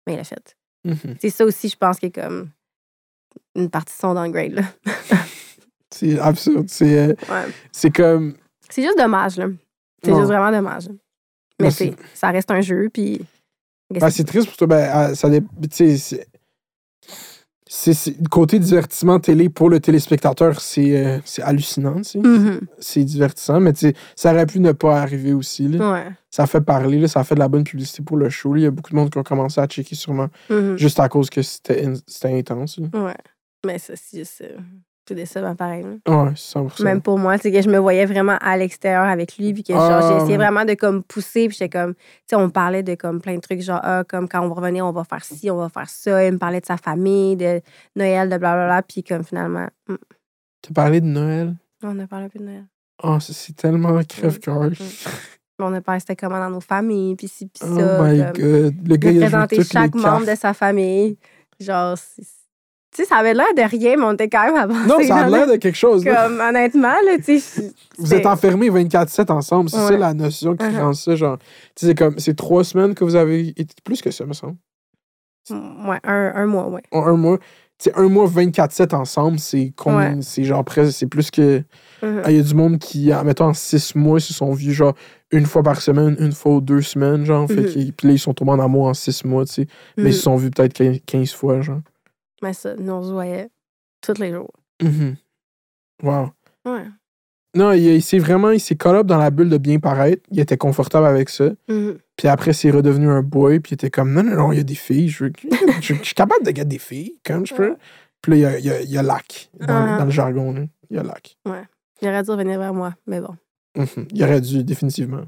Mais il l'a fait. Mhm. C'est ça aussi, je pense, qui est comme une partie de son downgrade, là. C'est absurde. C'est euh, Ouais. c'est comme. C'est juste dommage, là. C'est Ouais. juste vraiment dommage. Mais Ben, ça reste un jeu, puis. Ben, c'est triste pour toi. Ben, ah, ça dé- tu sais, c'est- le côté divertissement télé pour le téléspectateur, c'est euh, c'est hallucinant. Mhm. C'est divertissant, mais ça aurait pu ne pas arriver aussi. là. Ouais. Ça fait parler, là, ça fait de la bonne publicité pour le show. là. Il y a beaucoup de monde qui ont commencé à checker sûrement Mhm. juste à cause que c'était in- c'était intense. là. Ouais. Mais ça, c'est euh, C'est décevant pareil. là. Ouais, 100%. Même pour moi, c'est que je me voyais vraiment à l'extérieur avec lui, puis que genre, Ah, j'ai essayé vraiment de comme pousser, puis j'étais comme, tu sais, on parlait de comme plein de trucs, genre, ah, comme quand on va revenir, on va faire ci, on va faire ça. Il me parlait de sa famille, de Noël, de blablabla, puis comme finalement, hum, T'as parlé de Noël? on a parlé un peu de Noël. Oh, c'est tellement crève-cœur. On a parlé, c'était comment dans nos familles, puis ci, puis Oh ça. my comme, god. Le gars, il a présenter chaque membre cartes. de sa famille. Genre, c'est- tu sais, ça avait l'air de rien, mais on était quand même avancé. Non, ça a dans l'air de quelque chose. là. Comme, honnêtement, là, tu sais. Vous êtes enfermés 24-7 ensemble. C'est ça la notion qui Uh-huh. rend ça. Genre, tu sais, c'est comme, c'est trois semaines que vous avez été. Plus que ça, me semble. Ouais, un, un mois, ouais. Un mois. Tu sais, un mois 24-7 ensemble, c'est combien? Ouais. C'est genre presque. C'est plus que. Mhm. Ah, Il y a du monde qui, en mettons, en six mois, ils se sont vus genre une fois par semaine, une fois ou deux semaines, genre. Fait que- puis là, ils sont tombés en amour en six mois, tu sais. Mais ils se Mhm. sont vus peut-être 15 15 fois, genre. Mais ça, nous, on se voyait tous les jours. Mhm. Wow. Ouais. Non, il, il s'est vraiment, il s'est call up dans la bulle de bien paraître. Il était confortable avec ça. Mhm. Puis après, c'est redevenu un boy. Puis il était comme, non, non, non, il y a des filles. Je, je- je suis capable de garder des filles, quand je peux. Ouais. Puis là, il y a, il y a, il y a lac. Dans, Ah. dans le jargon, là. Il y a lac. Il aurait dû revenir vers moi, mais bon. Mhm. Il aurait dû, définitivement.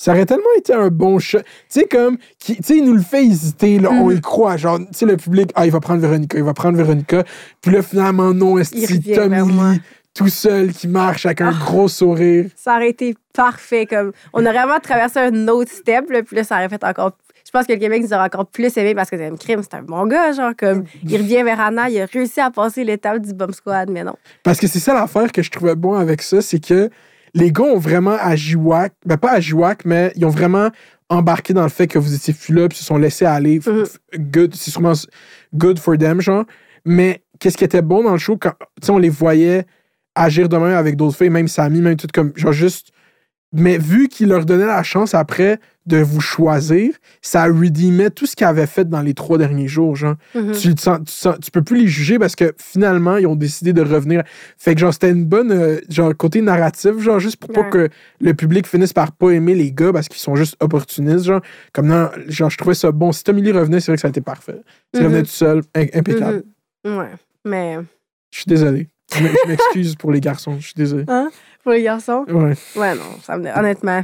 Ça aurait tellement été un bon chat. Tu sais, comme, qui- tu sais, il nous le fait hésiter, là, on Mhm. y croit. Genre, tu sais, le public, ah, il va prendre Véronica, il va prendre Véronica. Puis là, finalement, non, est-ce Tommy tout seul, qui marche avec un Ah. gros sourire? Ça aurait été parfait. Comme, on aurait vraiment traversé un autre step, là, puis là, ça aurait fait encore. Je pense que le Québec nous aurait encore plus aimé parce que c'est un crime, c'est un bon gars, genre, comme, il revient vers Anna, il a réussi à passer l'étape du bomb squad, mais non. Parce que c'est ça l'affaire que je trouvais bon avec ça, c'est que les gars ont vraiment agi whack. Ben, pas agi whack, mais ils ont vraiment embarqué dans le fait que vous étiez là, puis se sont laissés aller. Mhm. f- Good, c'est sûrement good for them, genre. Mais qu'est-ce qui était bon dans le show, quand tu sais, on les voyait agir de même avec d'autres filles, même Samy, même tout comme, genre juste. Mais vu qu'ils leur donnaient la chance après de vous choisir, ça redeemait tout ce qu'ils avaient fait dans les trois derniers jours, genre Mhm. tu, le sens- tu, sens- tu peux plus les juger parce que finalement, ils ont décidé de revenir. Fait que, genre, c'était une bonne, euh, genre, côté narratif, genre, juste pour pas que le public finisse par pas aimer les gars parce qu'ils sont juste opportunistes, genre. Comme non, genre, je trouvais ça bon. Si Tommy Lee revenait, c'est vrai que ça a été parfait. S'il revenait tout seul, im- impeccable. Mhm. Ouais. Mais Je suis désolé. Je m'excuse pour les garçons, je suis désolé. Pour les garçons, Ouais. ouais, non, ça me... honnêtement.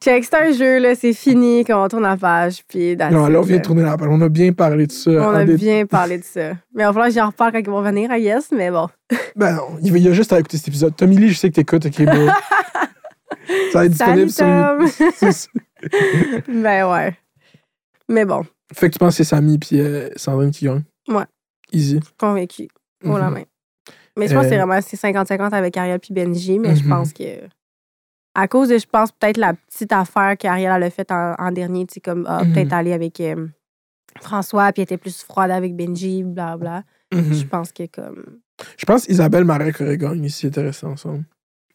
Check, c'est un jeu, là, c'est fini, qu'on tourne la page, puis Non, là, on vient de tourner la page. On a bien parlé de ça. On a bien parlé de ça. Mais il va falloir que j'en reparle quand ils vont venir, I guess, mais bon. Ben non, il y a juste à écouter cet épisode. Tommy Lee, je sais que t'écoutes, ok, bro. ça va être Salut, disponible Tom! Ça. ben ouais. Mais bon, Fait que tu penses que c'est Samy puis euh, Sandrine qui gagnent? Ouais. Easy. convaincu. Haut la Mhm. main. Mais je pense que c'est Euh, vraiment c'est 50-50 avec Ariel puis Benji, mais je Mhm. pense que. À cause de, je pense, peut-être la petite affaire qu'Ariel a faite en, en dernier, tu sais, comme ah, Mhm. peut-être aller avec euh, François, puis elle était plus froide avec Benji, bla bla. Mhm. Je pense que, comme. Je pense qu'Isabelle Marek aurait gagné s'ils étaient restés ensemble.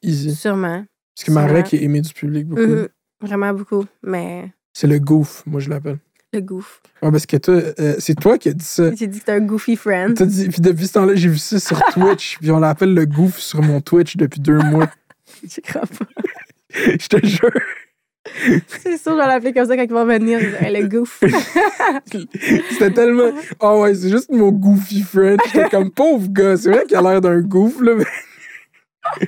Easy. Sûrement. Parce que Marek est aimé du public beaucoup. Mhm. Vraiment beaucoup. Mais C'est le goof, moi je l'appelle. Le goof. Ouais, parce que toi, euh, c'est toi qui as dit ça. J'ai dit que c'était un goofy friend. T'as dit, puis depuis ce temps-là, j'ai vu ça sur Twitch, puis on l'appelle le goof sur mon Twitch depuis deux mois. Crois pas. Je te jure. C'est sûr, je vais l'appeler comme ça quand ils vont venir. Hey, le goof. C'était tellement. Oh ouais, c'est juste mon goofy friend. J'étais comme pauvre gars. C'est vrai qu'il a l'air d'un goof, là, mais.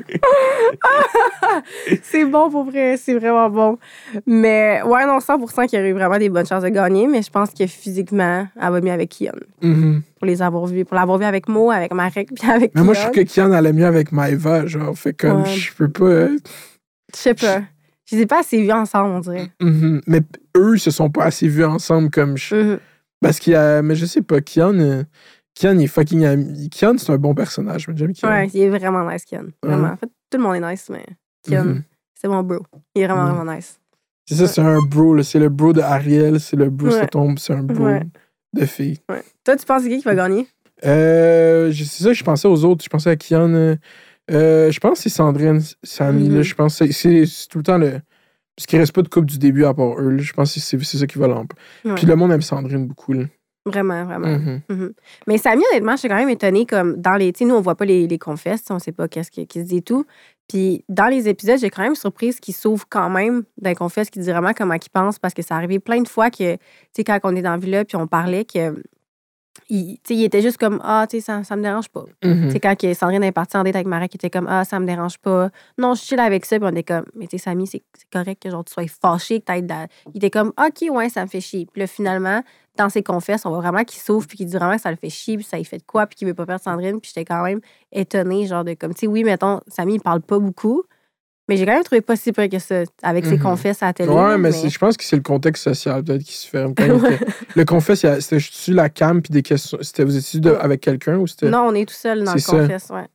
c'est bon pour vrai, c'est vraiment bon. Mais ouais, non, 100% qu'il y aurait eu vraiment des bonnes chances de gagner, mais je pense que physiquement, elle va mieux avec Kian. Mhm. Pour les avoir vus, pour l'avoir vu avec Mo, avec Marek, puis avec Mais moi, je trouve que Kian allait mieux avec Maeva, genre. Fait comme, Ouais. je peux pas. euh, Je sais pas. Je les ai pas assez vus ensemble, on dirait. Mhm. Mais eux, ils se sont pas assez vus ensemble comme je. Mhm. Parce qu'il y a. Mais je sais pas, Kian. Kian, il est fucking ami. Kian, c'est un bon personnage. J'aime Kian. Ouais, il est vraiment nice, Kian. Vraiment. En fait, tout le monde est nice, mais Kian, Mhm. c'est mon bro. Il est vraiment, Mhm. vraiment nice. C'est ça, c'est un bro. là. C'est le bro de Ariel. C'est le bro, ça tombe. C'est un bro de fille. Ouais. Toi, tu penses qui qui va gagner? Euh, c'est ça, je pensais aux autres. Je pensais à Kian. euh, euh, je pense que c'est Sandrine, Samy. là. Mhm. Je pense que c'est- tout le temps le. Parce qu'il reste pas de couple du début à part eux. là. Je pense que c'est ça qui va l'emp. Ouais. Puis le monde aime Sandrine beaucoup. Là. Vraiment, vraiment. Mhm. Mhm. Mais Samy, honnêtement, je suis quand même étonnée, comme dans les. Tu nous, on voit pas les, les confesses, on sait pas qu'est-ce qui, qui se dit et tout. Puis dans les épisodes, j'ai quand même surprise qu'il s'ouvre quand même d'un confesse, qui dit vraiment comment il pense, parce que ça arrivait plein de fois que, tu sais, quand on est dans la villa, puis on parlait que. Il, il était juste comme Ah, tu sais, ça, ça me dérange pas. Tu sais, quand Sandrine est partie en date avec Marek, il était comme Ah, ça me dérange pas. Non, je suis chill avec ça. Puis on était comme Mais tu sais, Samy, c'est c'est correct que genre, tu sois fâché, que t'aies de la- Il était comme Ok, ouais, ça me fait chier. Puis là, finalement, dans ses confesses, on voit vraiment qu'il s'ouvre, puis qu'il dit vraiment que ça le fait chier, puis ça il fait de quoi, puis qu'il veut pas perdre Sandrine. Puis j'étais quand même étonnée, genre de comme, tu sais, oui, mettons, Samy, il parle pas beaucoup, mais j'ai quand même trouvé pas si près que ça, avec ses Mhm. confesses à la télé. Ouais, mais, je pense que c'est le contexte social peut-être qui se ferme. Le confesse, c'était juste la cam puis des questions. C'était vous étiez de- avec quelqu'un ou c'était. Non, on est tout seul dans le ça. confesse, ouais.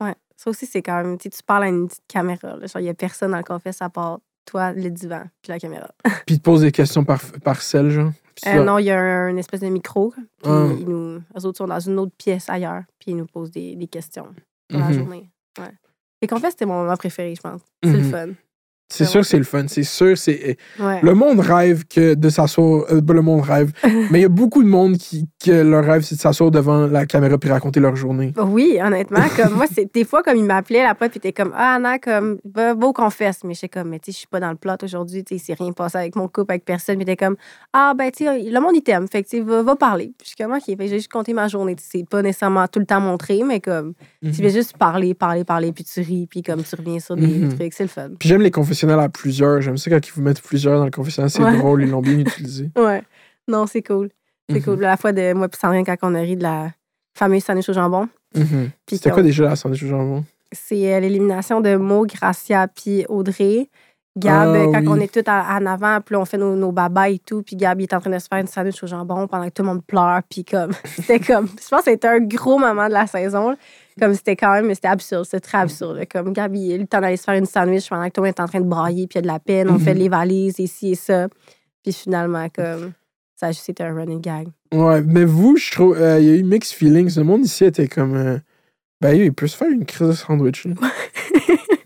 Ouais. Ça aussi, c'est quand même, tu parles à une petite caméra, là, genre, il y a personne dans le confesse à part toi, le divan, puis la caméra. Puis il te pose des questions par, par celle, genre? Euh, non, il y a un, une espèce de micro, puis Ah. ils nous, eux autres sont dans une autre pièce ailleurs, puis ils nous posent des, des questions pour la Mhm. journée. Ouais. Les confesses, c'était mon moment préféré, je pense. C'est le Mhm. fun. C'est sûr que c'est le fun. C'est sûr, c'est. Ouais. Le monde rêve que de s'asseoir. euh, pas le monde rêve. mais il y a beaucoup de monde qui, que leur rêve, c'est de s'asseoir devant la caméra puis raconter leur journée. Oui, honnêtement, comme moi, c'est des fois comme il m'appelait la pote, puis t'es comme ah Anna, comme va, va au confesse, mais j'étais comme mais tu sais, je suis pas dans le plot aujourd'hui, tu sais, c'est rien passé avec mon couple, avec personne, puis t'es comme ah ben tu sais, le monde il t'aime, fait que tu sais, va, va parler. Puis je suis comme ok, j'ai juste compté ma journée, tu sais, c'est pas nécessairement tout le temps montré, mais comme Mhm. tu fais juste parler, parler, parler, puis tu ris, puis comme tu reviens sur des Mhm. trucs, c'est le fun. Puis j'aime les confessions confessionnal à plusieurs. J'aime ça quand ils vous mettent plusieurs dans le confessionnal. C'est Ouais. drôle, ils l'ont bien utilisé. Ouais. Non, c'est cool. C'est Mhm. cool. La fois de moi puis Sandrine, quand on a ri de la fameuse sandwich au jambon. Mhm. C'était quoi déjà la sandwich au jambon? C'est euh, l'élimination de Mo, Gracia, puis Audrey. Gab, Ah, quand oui. on est tous en avant, puis on fait nos, nos babas et tout, puis Gab, il est en train de se faire une sandwich au jambon pendant que tout le monde pleure, puis comme, c'était comme, je pense que c'était un gros moment de la saison. Comme c'était quand même, c'était absurde, c'était très absurde, là. comme Gab, il a eu le temps d'aller se faire une sandwich pendant que tout le monde est en train de brailler, puis il y a de la peine, on Mhm. fait les valises, ici et ça, puis finalement, comme, ça a juste été un running gag. Ouais, mais vous, je trouve, euh, il y a eu mixed feelings. Le monde ici était comme. euh, ben, il peut se faire une crise de sandwich. là.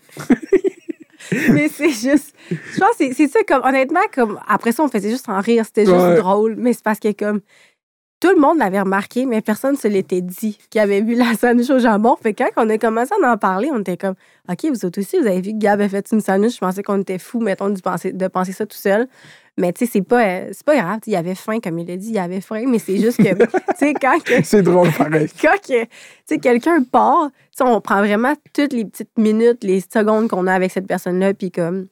mais c'est juste. Je pense que c'est- c'est ça, comme, honnêtement, comme, après ça, on faisait juste en rire. C'était juste Ouais. drôle. Mais c'est parce que, comme, tout le monde l'avait remarqué, mais personne ne se l'était dit qu'il avait vu la sandwich au jambon. Fait que quand on a commencé à en parler, on était comme, OK, vous autres aussi, vous avez vu que Gab a fait une sandwich. Je pensais qu'on était fous, mettons, de penser, de penser ça tout seul. Mais, tu sais, c'est pas, euh, c'est pas grave. Il avait faim, comme il l'a dit, il avait faim. Mais c'est juste que, tu sais, quand. C'est drôle, pareil. quand que, quelqu'un part, on prend vraiment toutes les petites minutes, les secondes qu'on a avec cette personne-là, puis comme,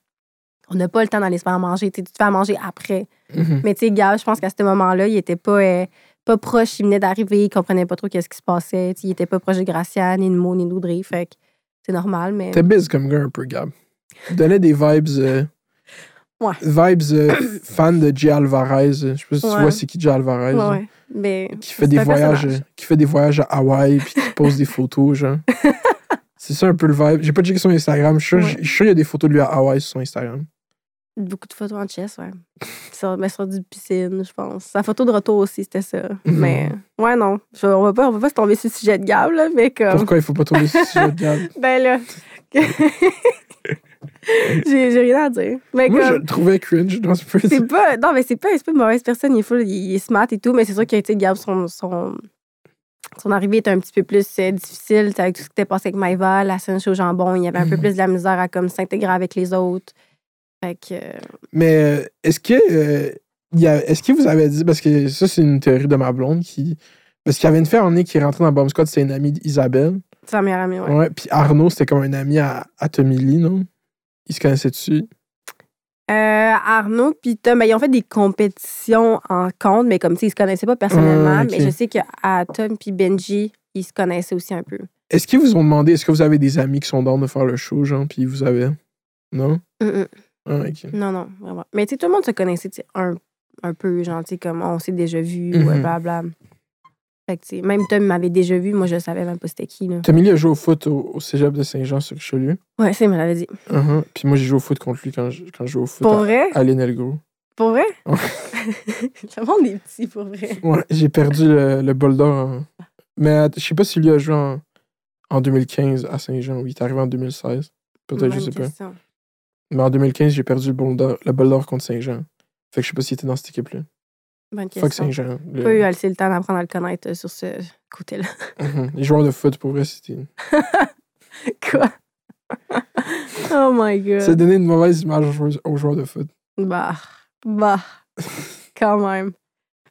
on n'a pas le temps d'aller se faire manger. Tu te fais à manger après. Mhm. Mais tu sais, Gab, je pense qu'à ce moment-là, il était pas, euh, pas proche. Il venait d'arriver, il comprenait pas trop qu'est-ce qui se passait. Il était pas proche de Gracia, ni de Mo, ni d'Audrey. Fait que c'est normal, mais. T'es biz comme gars un peu, Gab. Il donnait des vibes. euh, Ouais. Vibes euh, fan de Gia Alvarez. Je sais pas si tu vois c'est qui Gia Alvarez. Ouais, ouais. Mais Qui fait des voyages. personnage. euh, Qui fait des voyages à Hawaï puis qui pose des photos, genre. C'est ça un peu le vibe. J'ai pas checké son Instagram. Je suis sûr qu'il y a des photos de lui à Hawaï sur son Instagram. Beaucoup de photos en chess, ouais. sur, mais sur du piscine, je pense. Sa photo de retour aussi, c'était ça. Mhm. Mais, ouais, non. Je- on, va pas, on va pas se tomber sur le sujet de Gab, là, mais comme. Pourquoi il faut pas tomber sur ce sujet de Gab? Ben là. j'ai rien à dire. Mais Moi, je comme. le trouvais cringe dans ce. C'est pas. Non, mais c'est pas, pas une mauvaise personne. Il est, full- il, est smart et tout, mais c'est sûr que, Gab, son, son, son arrivée était un petit peu plus euh, difficile. Avec tout ce qui était passé avec Maïva, la scène au jambon, il y avait un peu Mhm. plus de la misère à comme s'intégrer avec les autres. Fait que. euh, Mais euh, est-ce que euh, il y a- est-ce que vous avez dit parce que ça c'est une théorie de ma blonde qui parce qu'il y avait une fille en qui est rentrée dans Bomb Squad, c'est une amie d'Isabelle. sa meilleure amie, ouais. Ouais. Puis Arnaud, c'était comme un ami à, à Tommy Lee, non? Ils se connaissaient dessus? Euh, Arnaud puis Tom, ben, ils ont fait des compétitions en compte, mais comme tu sais, ils se connaissaient pas personnellement. Ah. Mais je sais qu'à Tom puis Benji, ils se connaissaient aussi un peu. Est-ce qu'ils vous ont demandé, est-ce que vous avez des amis qui sont dans de faire le show, genre, puis vous avez. Non? Ah. Non, non, vraiment. Mais tu sais, tout le monde se connaissait un, un peu, genre, tu sais, comme on s'est déjà vu, Mhm. ouais, blabla. Fait que, tu sais, même Tom m'avait déjà vu, moi, je savais même pas c'était qui, là. Tommy a joué au foot au, au cégep de Saint-Jean sur Richelieu. Ouais, c'est, il me l'avait dit. Puis moi, j'ai joué au foot contre lui quand je, quand je jouais au foot Pour à, vrai? à l'Enelgo. Pour vrai? Ouais. le monde est petit, pour vrai. Ouais, j'ai perdu le, le bol d'or. Mais je sais pas si lui a joué en, en 2015 à Saint-Jean ou il est arrivé en 2016. Peut-être, je sais pas. Mais en 2015, j'ai perdu le bol d'or, contre Saint-Jean. Fait que je sais pas s'il était dans cette équipe-là. Bonne Fuck. Saint-Jean. le- Pas eu assez le temps d'apprendre à le connaître euh, sur ce côté-là. Mhm. Les joueurs de foot, pour vrai, c'était. Quoi? oh my god. Ça a donné une mauvaise image aux joueurs, aux joueurs de foot. Bah, bah, quand même.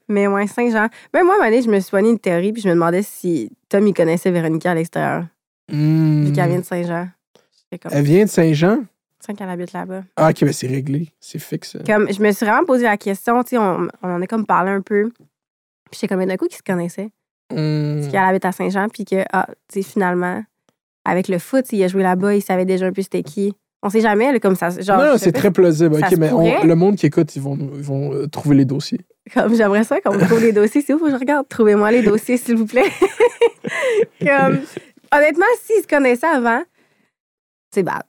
Mais ouais, Saint-Jean. Ben moi, donné, je me suis poigné une théorie, puis je me demandais si Tom, il connaissait Véronica à l'extérieur, vu qu'elle vient de Saint-Jean. Comme, Elle vient de Saint-Jean? Ça qu'elle habite là-bas. Ah, ok, ben c'est réglé. C'est fixe. Comme, je me suis vraiment posé la question, tu sais, on, on en a comme parlé un peu. Puis j'étais comme, d'un coup, qu'ils se connaissaient. Hmm. Parce qu'elle habite à Saint-Jean, puis que, ah, tu sais, finalement, avec le foot, il a joué là-bas, il savait déjà un peu c'était qui. On sait jamais, là, comme ça. Genre, non, c'est très plausible. Ok, mais on- le monde qui écoute, ils vont, ils vont euh, trouver les dossiers. Comme j'aimerais ça qu'on trouve les dossiers. C'est où que je regarde? Trouvez-moi les dossiers, s'il vous plaît. comme, honnêtement, s'ils se connaissaient avant, c'est bad.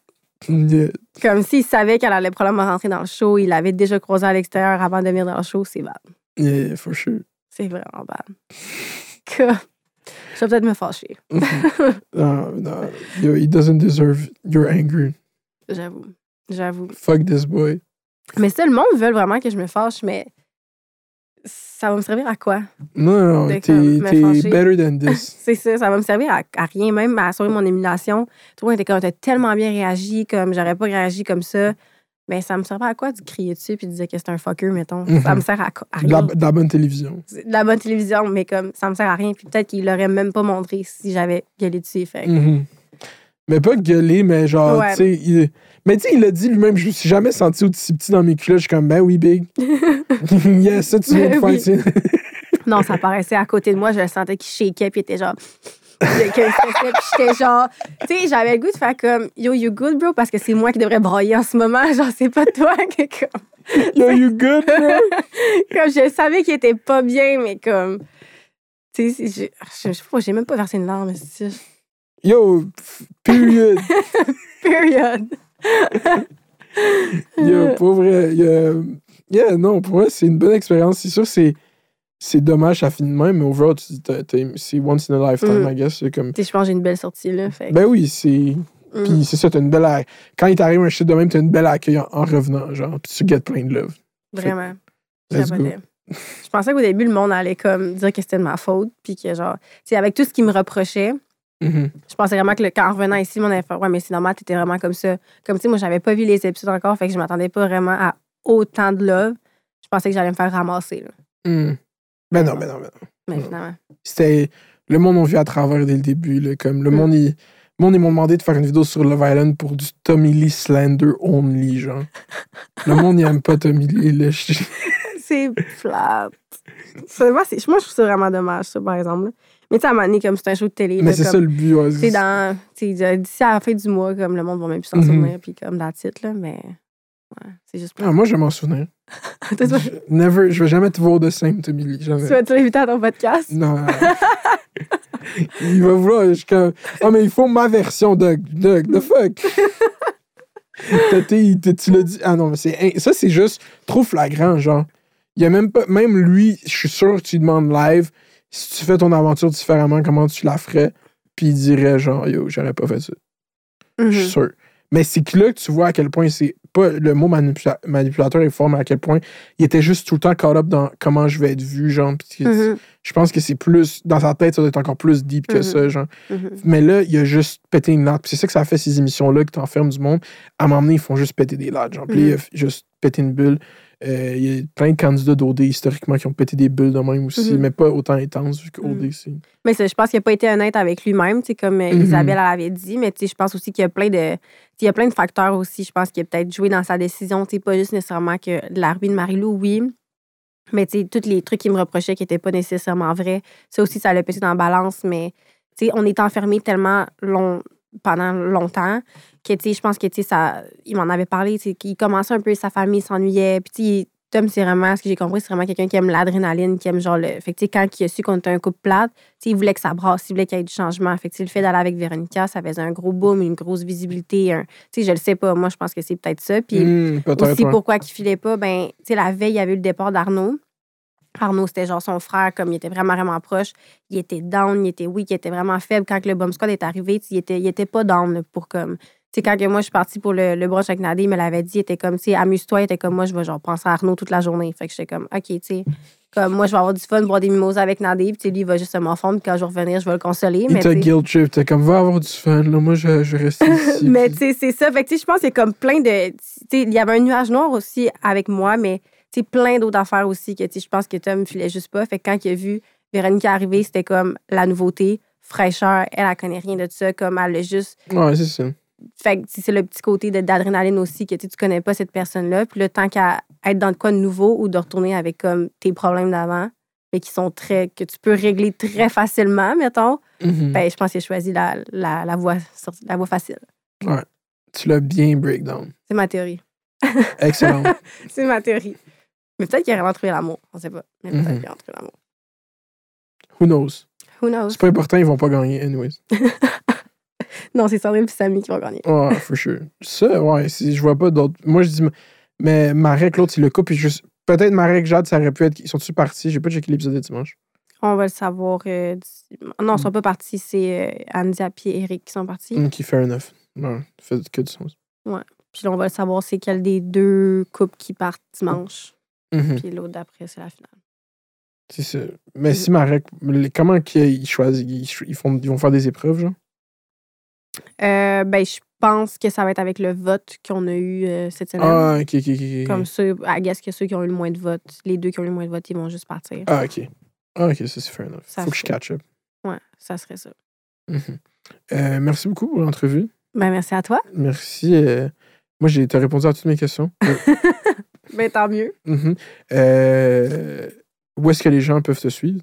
Comme s'ils savaient qu'elle allait probablement rentrer dans le show, il l'avait déjà croisé à l'extérieur avant de venir dans le show, c'est bad. Yeah, for sure. C'est vraiment bad. Comme, je vais peut-être me fâcher. Non, non. Yo, he doesn't deserve your anger. J'avoue. J'avoue. Fuck this boy. Mais ça, le monde veut vraiment que je me fâche, mais ça va me servir à quoi? Non, non, T'es better than this. C'est ça, ça va me servir à, à rien, même à assurer mon émulation. Tout le monde était comme, t'as tellement bien réagi, comme j'aurais pas réagi comme ça. Mais ça me servait à quoi de crier dessus puis de dire que c'est un fucker, mettons? Ça Mhm. me sert à, à De la, rien. de la bonne télévision. De la bonne télévision, mais comme ça me sert à rien. Puis peut-être qu'il l'aurait même pas montré si j'avais gueulé dessus. Fait. Mais pas gueuler, mais genre, Ouais. tu sais. il- Mais tu sais, il a dit lui-même, je me suis jamais senti aussi petit dans mes culottes. Je suis comme, ben oui, big. yes, ça, tu viens de Ben faire. Non, ça paraissait à côté de moi, je le sentais qu'il shakeait, puis il était genre. j'étais genre. Tu sais, j'avais le goût de faire comme Yo, you good, bro, parce que c'est moi qui devrais broyer en ce moment. Genre, c'est pas toi qui. Comme, Yo, you good, bro? comme je savais qu'il était pas bien, mais comme. Tu sais, je, sais pas, j'ai même pas versé une larme, Yo, period. Period. Yo, pour vrai, yo, yeah, non, pour vrai, c'est une bonne expérience. C'est sûr, c'est. C'est dommage, ça finit de même, mais overall, c'est once in a lifetime, Mm. I guess. C'est comme. Je pense que j'ai une belle sortie, là. Fait Ben oui, c'est. mm. Puis c'est ça, t'as une belle. a- Quand il t'arrive un shit de même, t'as une belle accueil en, en revenant, genre. Puis tu get plein de love. Vraiment. Je pensais qu'au début, le monde allait comme dire que c'était de ma faute, puis que genre, tu sais, avec tout ce qu'il me reprochait, Mhm. je pensais vraiment que le, quand en revenant ici, allait faire Ouais, mais c'est normal, t'étais vraiment comme ça. Comme tu sais, moi, j'avais pas vu les épisodes encore, fait que je m'attendais pas vraiment à autant de love. Je pensais que j'allais me faire ramasser, là. Mm. Ben non, ben non, ben non. Mais Ouais. finalement. C'était. Le monde on vu à travers dès le début. Là, comme le Mm. monde, ils, le monde, ils m'ont demandé de faire une vidéo sur Love Island pour du Tommy Lee slander only, genre. le monde, il aime pas Tommy Lee, là. C'est flat. Ça, moi, c'est- moi, je trouve ça vraiment dommage, ça, par exemple. là. Mais tu sais, à un moment donné, comme c'est un show de télé. Mais c'est ça le but, ouais. Sais, dans. d'ici à la fin du mois, comme le monde va même plus s'en Mhm. souvenir, puis comme dans titre, là, mais. Ouais, c'est juste. Ah, moi, je vais m'en souvenir. Vas- Je- Never, je vais jamais te voir de simple, Tommy Lee. Jamais. tu vas-tu l'inviter à ton podcast? Non. il va vouloir. Je suis comme. Ah, mais il faut ma version, Doug. Doug, the fuck? T'es- t'es- tu l'as dit. Ah non, mais c'est. Ça, c'est juste trop flagrant, genre. Il y a même pas. Même lui, je suis sûr que tu lui demandes live si tu fais ton aventure différemment, comment tu la ferais? Puis il dirait, genre, yo, j'aurais pas fait ça. Je suis sûr. Mais c'est que là que tu vois à quel point c'est pas le mot manipula- manipulateur est fort, mais à quel point il était juste tout le temps caught up dans comment je vais être vu, genre. Mhm. Je pense que c'est plus. Dans sa tête, ça doit être encore plus deep que Mhm. ça, genre. Mais là, il a juste pété une latte. Puis c'est ça que ça fait, ces émissions-là, que t'enfermes du monde. À un moment donné, ils font juste péter des lattes, genre. Puis il a juste pété une bulle. Euh, Il y a plein de candidats d'OD historiquement qui ont pété des bulles de même aussi, Mhm. mais pas autant intense vu qu'OD, Mhm. c'est. Mais ça, je pense qu'il n'a pas été honnête avec lui-même, comme euh, Mhm. Isabelle elle avait dit, mais je pense aussi qu'il y a plein de. Il y a plein de facteurs aussi, je pense qu'il a peut-être joué dans sa décision, pas juste nécessairement que la ruine de Marie-Lou, oui, mais tous les trucs qu'il me reprochait qui n'étaient pas nécessairement vrais, ça aussi, ça l'a pété dans la balance, mais on est enfermé tellement long, pendant longtemps que, je pense que, ça, il m'en avait parlé, qu'il commençait un peu, sa famille s'ennuyait, puis Tom, c'est vraiment, ce que j'ai compris, c'est vraiment quelqu'un qui aime l'adrénaline, qui aime genre le. Fait que, quand il a su qu'on était un couple plate, il voulait que ça brasse, il voulait qu'il y ait du changement. Fait que, le fait d'aller avec Véronica, ça faisait un gros boom, une grosse visibilité. un- Tu sais, je le sais pas. Moi, je pense que c'est peut-être ça. Puis Hmm, peut-être, aussi, ouais. pourquoi qu'il filait pas, ben, tu sais, la veille, il y avait eu le départ d'Arnaud. Arnaud, c'était genre son frère, comme il était vraiment, vraiment proche. Il était down, il était weak, il était vraiment faible. Quand le bomb squad est arrivé, il était, il était pas down là, pour comme. Tu sais, quand que moi, je suis partie pour le, le brunch avec Nadé, il me l'avait dit, il était comme, tu sais, amuse-toi, il était comme moi, je vais genre penser à Arnaud toute la journée. Fait que j'étais comme, OK, tu sais, comme moi, je vais avoir du fun, boire des mimosas avec Nadé, puis tu sais, lui, il va juste m'enfondre, puis quand je vais revenir, je vais le consoler. Il t'a guilt trip. T'es comme, va avoir du fun, là. Moi, je, je reste ici. mais tu sais, c'est ça. Fait que tu sais, je pense qu'il y a comme plein de. Tu sais, il y avait un nuage noir aussi avec moi, mais sais, plein d'autres affaires aussi que tu je pense que Tom filait juste pas. Fait que quand il a vu Véronique arriver, c'était comme la nouveauté, fraîcheur. Elle, elle connaît rien de ça. Comme elle a juste. Ouais, c'est ça. Fait que c'est le petit côté de- d'adrénaline aussi que tu connais pas cette personne-là. Puis le temps qu'à être dans de quoi de nouveau ou de retourner avec comme tes problèmes d'avant, mais qui sont très. que tu peux régler très facilement, mettons. Mhm. Ben, je pense qu'il a choisi la, la, la, voie, la voie facile. Tu l'as bien breakdown. C'est ma théorie. Excellent. C'est ma théorie. Mais peut-être qu'il a vraiment trouvé l'amour. On sait pas. Mais peut-être Mhm. qu'il a trouvé l'amour. Who knows? Who knows? C'est pas important, ils vont pas gagner, anyways. Non, c'est Sandrine et Samy qui vont gagner. Ouais, for sure. Ça, ouais, si je vois pas d'autres. Moi, je dis, mais Marek, l'autre, il le coupe. Juste, peut-être Marek, Jade, ça aurait pu être. Ils sont-tu partis? J'ai pas checké l'épisode de dimanche. On va le savoir. euh, non, ils sont pas partis. C'est euh, Andia et Eric qui sont partis. Ok, fair enough. Ouais, ça fait que du sens. Puis là, on va le savoir c'est quel des deux couples qui partent dimanche. Mhm, Puis l'autre d'après, c'est la finale. C'est ça. Mais si Marek, comment qu'ils choisissent? Ils, ils font, ils vont faire des épreuves, genre? Euh, ben, je pense que ça va être avec le vote qu'on a eu euh, cette semaine. Ah, ok, ok, ok. Comme ça, I guess que ceux qui ont eu le moins de votes, les deux qui ont eu le moins de votes, ils vont juste partir. Ah, ok. Ah, ok, ça, c'est fair enough. Ça Faut que je catch up. Ouais, ça serait ça. Mhm. Euh, merci beaucoup pour l'entrevue. Ben, merci à toi. Merci. euh, moi, j'ai répondu à toutes mes questions. Ben, tant mieux. Mhm. Euh, où est-ce que les gens peuvent te suivre?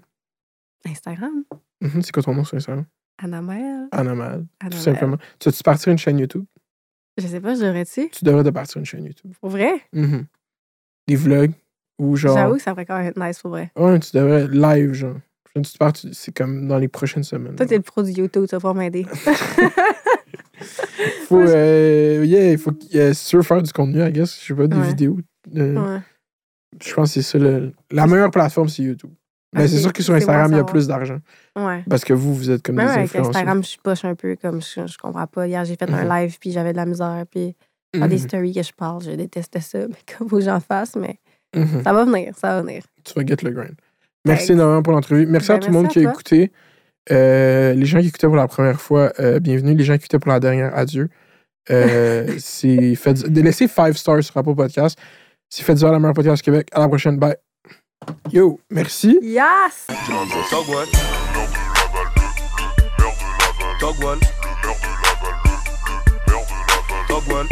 Instagram. Mhm, C'est quoi ton nom sur Instagram? Anna-Mel. Anamal, Anna tout simplement. Tu vas-tu partir une chaîne YouTube? Je sais pas, je devrais-tu? Tu devrais te partir une chaîne YouTube. Pour vrai? Mhm. Des vlogs ou genre. J'avoue que ça ferait quand même être nice pour vrai. Ouais, tu devrais live, genre. Quand tu pars, tu- c'est comme dans les prochaines semaines. Toi, t'es le pro du YouTube, tu vas pouvoir m'aider. faut, euh, yeah, il faut euh, faire du contenu, I guess, je sais pas, des Ouais. vidéos. Ouais. Je pense que c'est ça. le- la meilleure plateforme, c'est YouTube. Mais Ok, c'est sûr que sur Instagram, il y a plus d'argent. Ouais. Parce que vous, vous êtes comme Mais des ouais, avec influenceurs. Instagram, je suis poche un peu comme je, je comprends pas. Hier, j'ai fait Mhm. un live puis j'avais de la misère. Puis faire des Mhm, stories que je parle, je déteste ça. Mais comme faut que j'en fasse, mais mhm. ça va venir, ça va venir. Tu vas get le grind. Merci énormément pour l'entrevue. Merci Ben, à tout le monde qui a écouté. Euh, les gens qui écoutaient pour la première fois, euh, bienvenue. Les gens qui écoutaient pour la dernière, adieu. Euh, c'est faites, laissez 5 stars sur Apple Podcast. C'est Faites la meilleure podcast du Québec. À la prochaine. Bye. Yo, merci. Yes! Dog one. Dog one. Dog one.